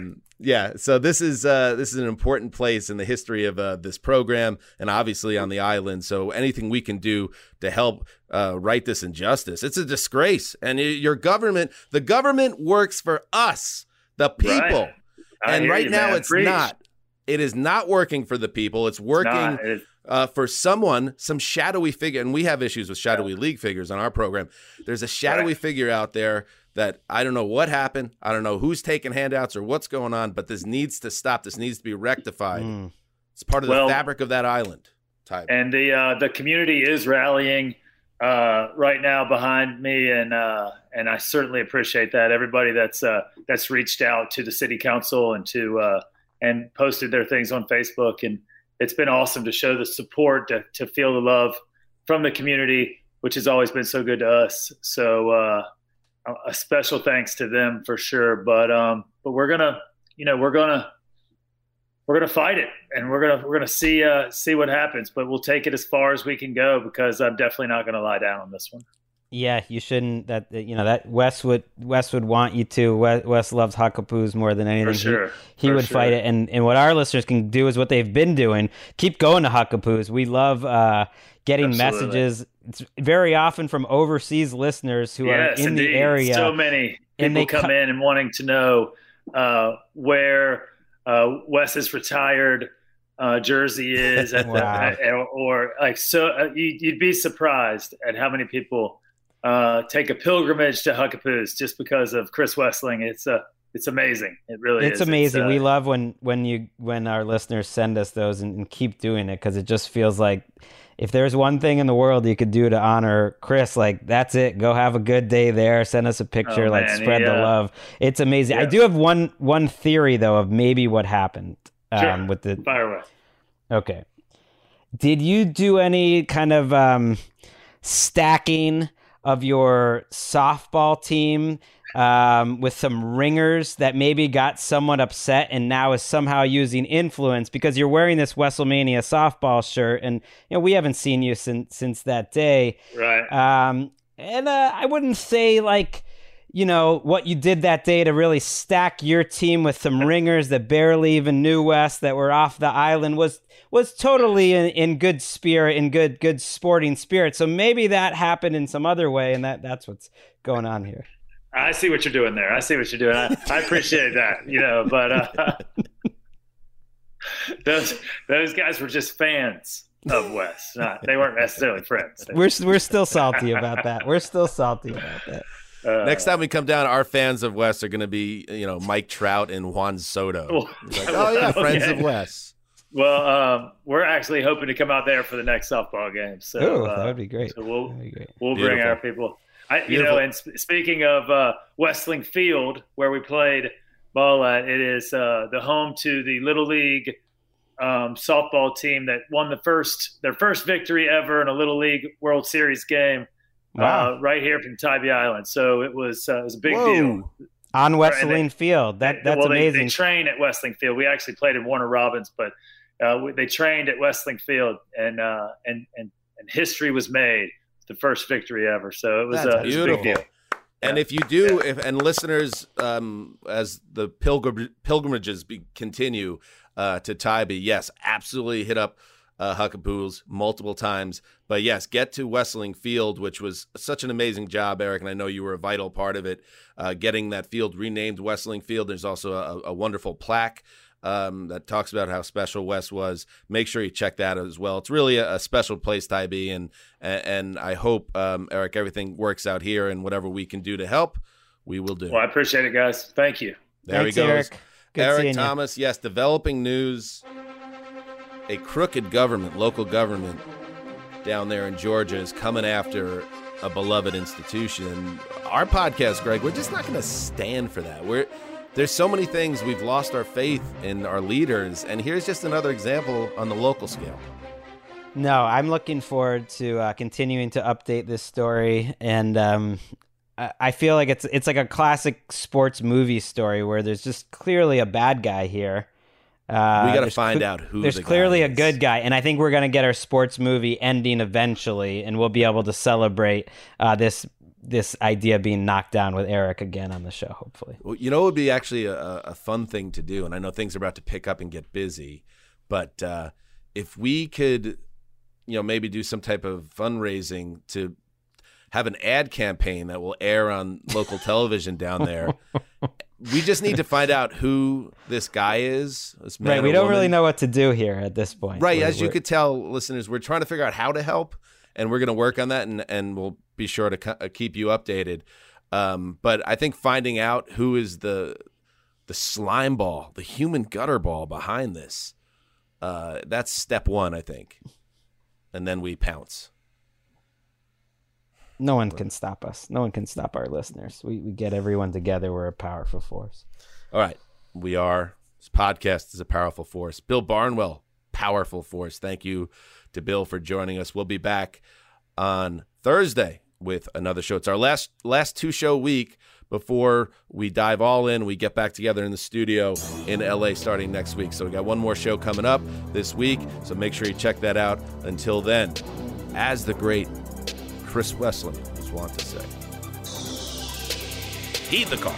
Yeah, so this is uh, this is an important place in the history of uh, this program, and obviously on the island. So anything we can do to help uh, right this injustice, it's a disgrace. And your government, the government works for us, the people, Right. And right you, now man. it's Preach. not. It is not working for the people. It's working Nah, it- uh, for someone, some shadowy figure, and we have issues with shadowy league figures on our program. There's a shadowy Right. figure out there that I don't know what happened. I don't know who's taking handouts or what's going on, but this needs to stop. This needs to be rectified. Mm. It's part of Well- the fabric of that island. Type. and the uh, the community is rallying uh, right now behind me, and uh, and I certainly appreciate that. Everybody that's uh, that's reached out to the city council and to uh, and posted their things on Facebook, and it's been awesome to show the support to, to feel the love from the community, which has always been so good to us. So uh, a- special thanks to them for sure. But um, but we're gonna you know we're gonna we're gonna fight it, and we're gonna we're gonna see uh, see what happens. But we'll take it as far as we can go because I'm definitely not gonna lie down on this one. Yeah, you shouldn't. That you know that Wes would Wes would want you to. Wes, Wes loves Huc-A-Poos more than anything. For He- sure, he, For would sure. fight it, and and what our listeners can do is what they've been doing. Keep going to Huc-A-Poos. We love uh, getting Absolutely. messages. It's very often from overseas listeners who yes, are in indeed. the area. So many and people they come co- in and wanting to know uh, where uh, Wes's retired uh, jersey is, at the, Wow. or, or like so. Uh, you, you'd be surprised at how many people uh, take a pilgrimage to Huc-A-Poos just because of Chris Wesseling. It's uh, it's amazing. It really it's is. amazing. uh, we love when when you when our listeners send us those and, and keep doing it because it just feels like if there's one thing in the world you could do to honor Chris, like that's it. Go have a good day there. Send us a picture. Oh, like man, spread the love. It's amazing. I do have one one theory though of maybe what happened um, Sure. with the fire. Okay. Did you do any kind of um, stacking of your softball team um, with some ringers that maybe got somewhat upset and now is somehow using influence because you're wearing this WrestleMania softball shirt and you know we haven't seen you since since that day. Right. Um, and uh, I wouldn't say like, you know, what you did that day to really stack your team with some ringers that barely even knew Wes that were off the island was was totally in, in good spirit, in good good sporting spirit. So maybe that happened in some other way, and that that's what's going on here. I see what you're doing there. I see what you're doing. I, I appreciate that, you know, but uh, those those guys were just fans of Wes. Not, they weren't necessarily friends. We're we're still salty about that. We're still salty about that. Uh, Next time we come down, our fans of Wes are going to be, you know, Mike Trout and Juan Soto. Oh, like, oh yeah, friends of Wes. Well, um, we're actually hoping to come out there for the next softball game. So Ooh, uh, that would be great. So we'll That'd be great. we'll bring our people. I, you Beautiful. know, and sp- speaking of uh, Wesseling Field, where we played ball at, it is uh, the home to the Little League um, softball team that won the first their first victory ever in a Little League World Series game. Wow. Uh, right here from Tybee Island. So it was uh, it was a big Whoa. deal. On Wesseling Field. That that's well, they, amazing. They train at Wesseling Field. We actually played at Warner Robins, but uh, we, they trained at Westling Field, and uh, and and and history was made. The first victory ever. So it was, uh, it was a big beautiful. deal. And if you do, if and listeners, um, as the pilgrim, pilgrimages be, continue uh, to Tybee, yes, absolutely hit up uh, Huc-A-Poos multiple times. But yes, get to Wesseling Field, which was such an amazing job, Eric, and I know you were a vital part of it, uh, getting that field renamed Wesseling Field. There's also a, a wonderful plaque um, that talks about how special Wes was. Make sure you check that out as well. It's really a, a special place, Tybee, and and, and I hope um, Eric everything works out here, and whatever we can do to help, we will do. Well, I appreciate it, guys. Thank you. there Thanks, he goes. Eric. Good Eric seeing you. Thomas, yes, developing news. A crooked government, local government down there in Georgia is coming after a beloved institution. Our podcast, Gregg, we're just not going to stand for that. We're there's so many things we've lost our faith in our leaders, and here's just another example on the local scale. No, I'm looking forward to uh, continuing to update this story, and um, I feel like it's it's like a classic sports movie story where there's just clearly a bad guy here. Uh, we got to find cle- out who. There's the clearly a good guy, and I think we're gonna get our sports movie ending eventually, and we'll be able to celebrate uh, this this idea being knocked down with Eric again on the show. Hopefully, Well, you know, it would be actually a, a fun thing to do, and I know things are about to pick up and get busy, but uh, if we could, you know, maybe do some type of fundraising to have an ad campaign that will air on local television down there. We just need to find out who this guy is. This man right? We don't woman. really know what to do here at this point. Right, We're- as you we're- could tell, listeners, we're trying to figure out how to help, and we're going to work on that, and and we'll be sure to co- uh, keep you updated. Um, but I think finding out who is the the slime ball, the human gutter ball behind this, Uh, that's step one, I think, and then we pounce. No one can stop us. No one can stop our listeners. We we get everyone together. We're a powerful force. All right, we are. This podcast is a powerful force. Bill Barnwell, powerful force. Thank you to Bill for joining us. We'll be back on Thursday with another show. It's our last last two show week before we dive all in. We get back together in the studio in LA starting next week. So we got one more show coming up this week. So make sure you check that out. Until then, as the great Chris Wesseling was wont to say, heed the call.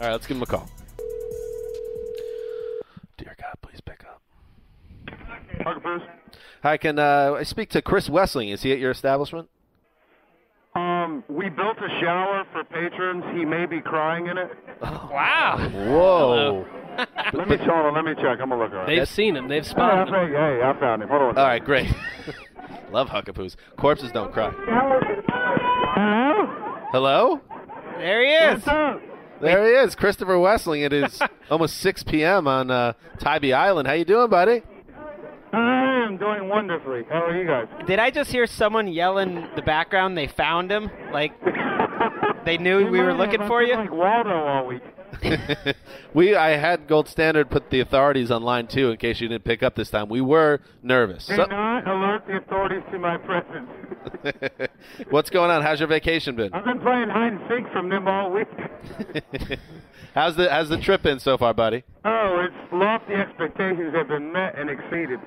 All right, let's give him a call. Hi, can uh, I speak to Chris Wesseling? Is he at your establishment? Um, we built a shower for patrons. He may be crying in it. Wow. Whoa. let me hold on. Let me check. I'm gonna look around. They've seen him. They've Hey, spotted him. hey, hey, I found him. Hold on. All right, great. Love Huc-A-Poos. Corpses don't cry. Hello? Hello? There he is. There he is, Christopher Wesseling. It is almost 6 p.m. on uh, Tybee Island. How you doing, buddy? I am doing wonderfully. How are you guys? Did I just hear someone yell in the background? They found him. Like they knew we were looking for you. Like Waldo all week. we I had Gold Standard put the authorities on line two in case you didn't pick up this time. We were nervous. Do So- not alert the authorities to my presence. What's going on? How's your vacation been? I've been playing hide and seek from them all week. how's the how's the trip been so far, buddy? Oh, it's lofty expectations have been met and exceeded.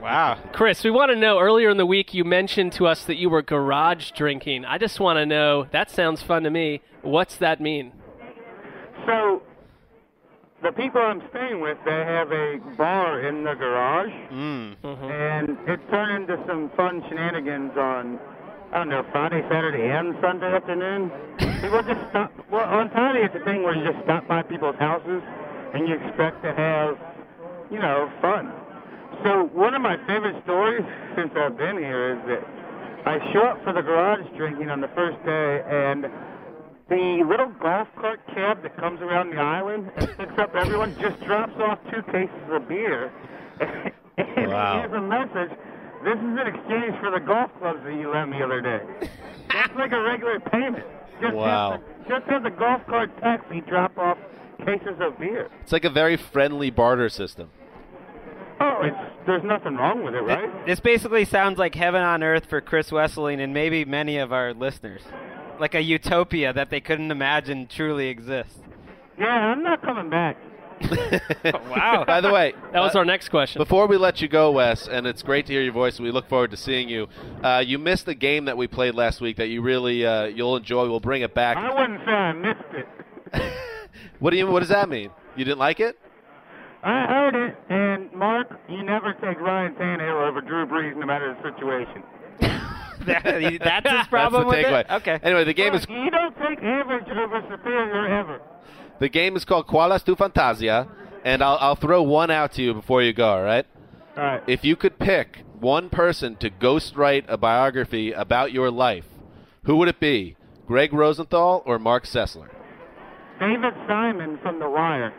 Wow. Chris, we want to know earlier in the week you mentioned to us that you were garage drinking. I just want to know, that sounds fun to me. What's that mean? So, the people I'm staying with, they have a bar in the garage, Mm. and it turned into some fun shenanigans on, I don't know, Friday, Saturday, and Sunday afternoon. People just stop. Well, on Saturday, it's a thing where you just stop by people's houses, and you expect to have, you know, fun. So, one of my favorite stories since I've been here is that I show up for the garage drinking on the first day, and the little golf cart cab that comes around the island and picks up everyone just drops off two cases of beer. and Wow. here's a message. This is in exchange for the golf clubs that you lent me the other day. That's like a regular payment. Just Wow. Have the, just have the golf cart taxi drop off cases of beer. It's like a very friendly barter system. Oh, it's there's nothing wrong with it, right? This basically sounds like heaven on earth for Chris Wesseling and maybe many of our listeners. Like a utopia that they couldn't imagine truly exists. Yeah, I'm not coming back. Wow. By the way, That was uh, our next question. Before we let you go, Wes, and it's great to hear your voice. We look forward to seeing you. Uh, you missed the game that we played last week that you really uh, you'll enjoy. We'll bring it back. I wouldn't say I missed it. What do you? What does that mean? You didn't like it? I heard it, and Mark, you never take Ryan Tannehill over Drew Brees no matter the situation. That- That's his problem That's the with takeaway. it? Okay. Anyway, the game is You don't take average over superior ever. the game is called Qual es tu fantasia, and I'll I'll throw one out to you before you go. All right. All right. If you could pick one person to ghostwrite a biography about your life, who would it be? Gregg Rosenthal or Mark Sessler? David Simon from The Wire.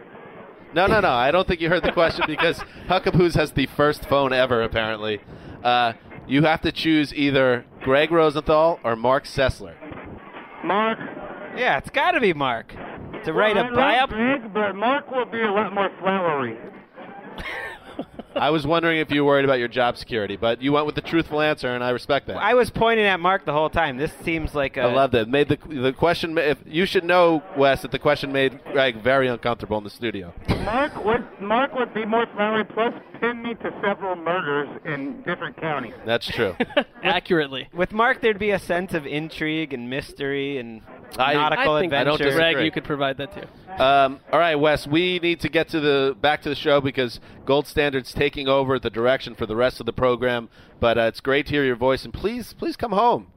No, no, no. I don't think you heard the question because Huc-A-Poos has the first phone ever, apparently. Uh, you have to choose either Gregg Rosenthal or Mark Sessler. Mark. Yeah, it's got to be Mark. To write well, a I buy love up. Gregg, but Mark will be a lot more flowery. I was wondering if you were worried about your job security, but you went with the truthful answer, and I respect that. I was pointing at Mark the whole time. This seems like a. I loved it. Made the the question. If you should know, Wes, that the question made Gregg very uncomfortable in the studio. Mark would Mark would be more flowery. Plus, pin me to several murders in different counties. That's true. Accurately. With Mark, there'd be a sense of intrigue and mystery and I- nautical I think I don't adventure. disagree. Gregg, you could provide that too. Um, all right, Wes. We need to get to the back to the show because Gold Standard's taking over the direction for the rest of the program. But uh, it's great to hear your voice, and please, please come home.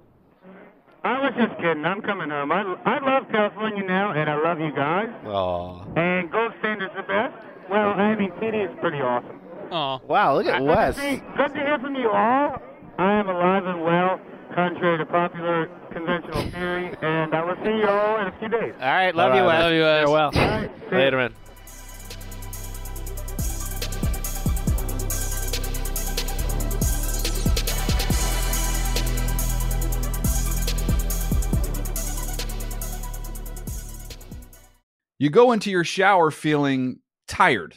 I was just kidding. I'm coming home. I, I love California now, and I love you guys. Oh, And Gold Standard's the best. Well, I mean, TD is pretty awesome. Oh, wow! Look at Good Wes. to, see, good to hear from you all. I am alive and well. contrary to popular conventional theory. And I will see you all in a few days. All right, love All you, right, Wes. Love you, Wes. Farewell. All right, see ya. Later, man. You go into your shower feeling tired,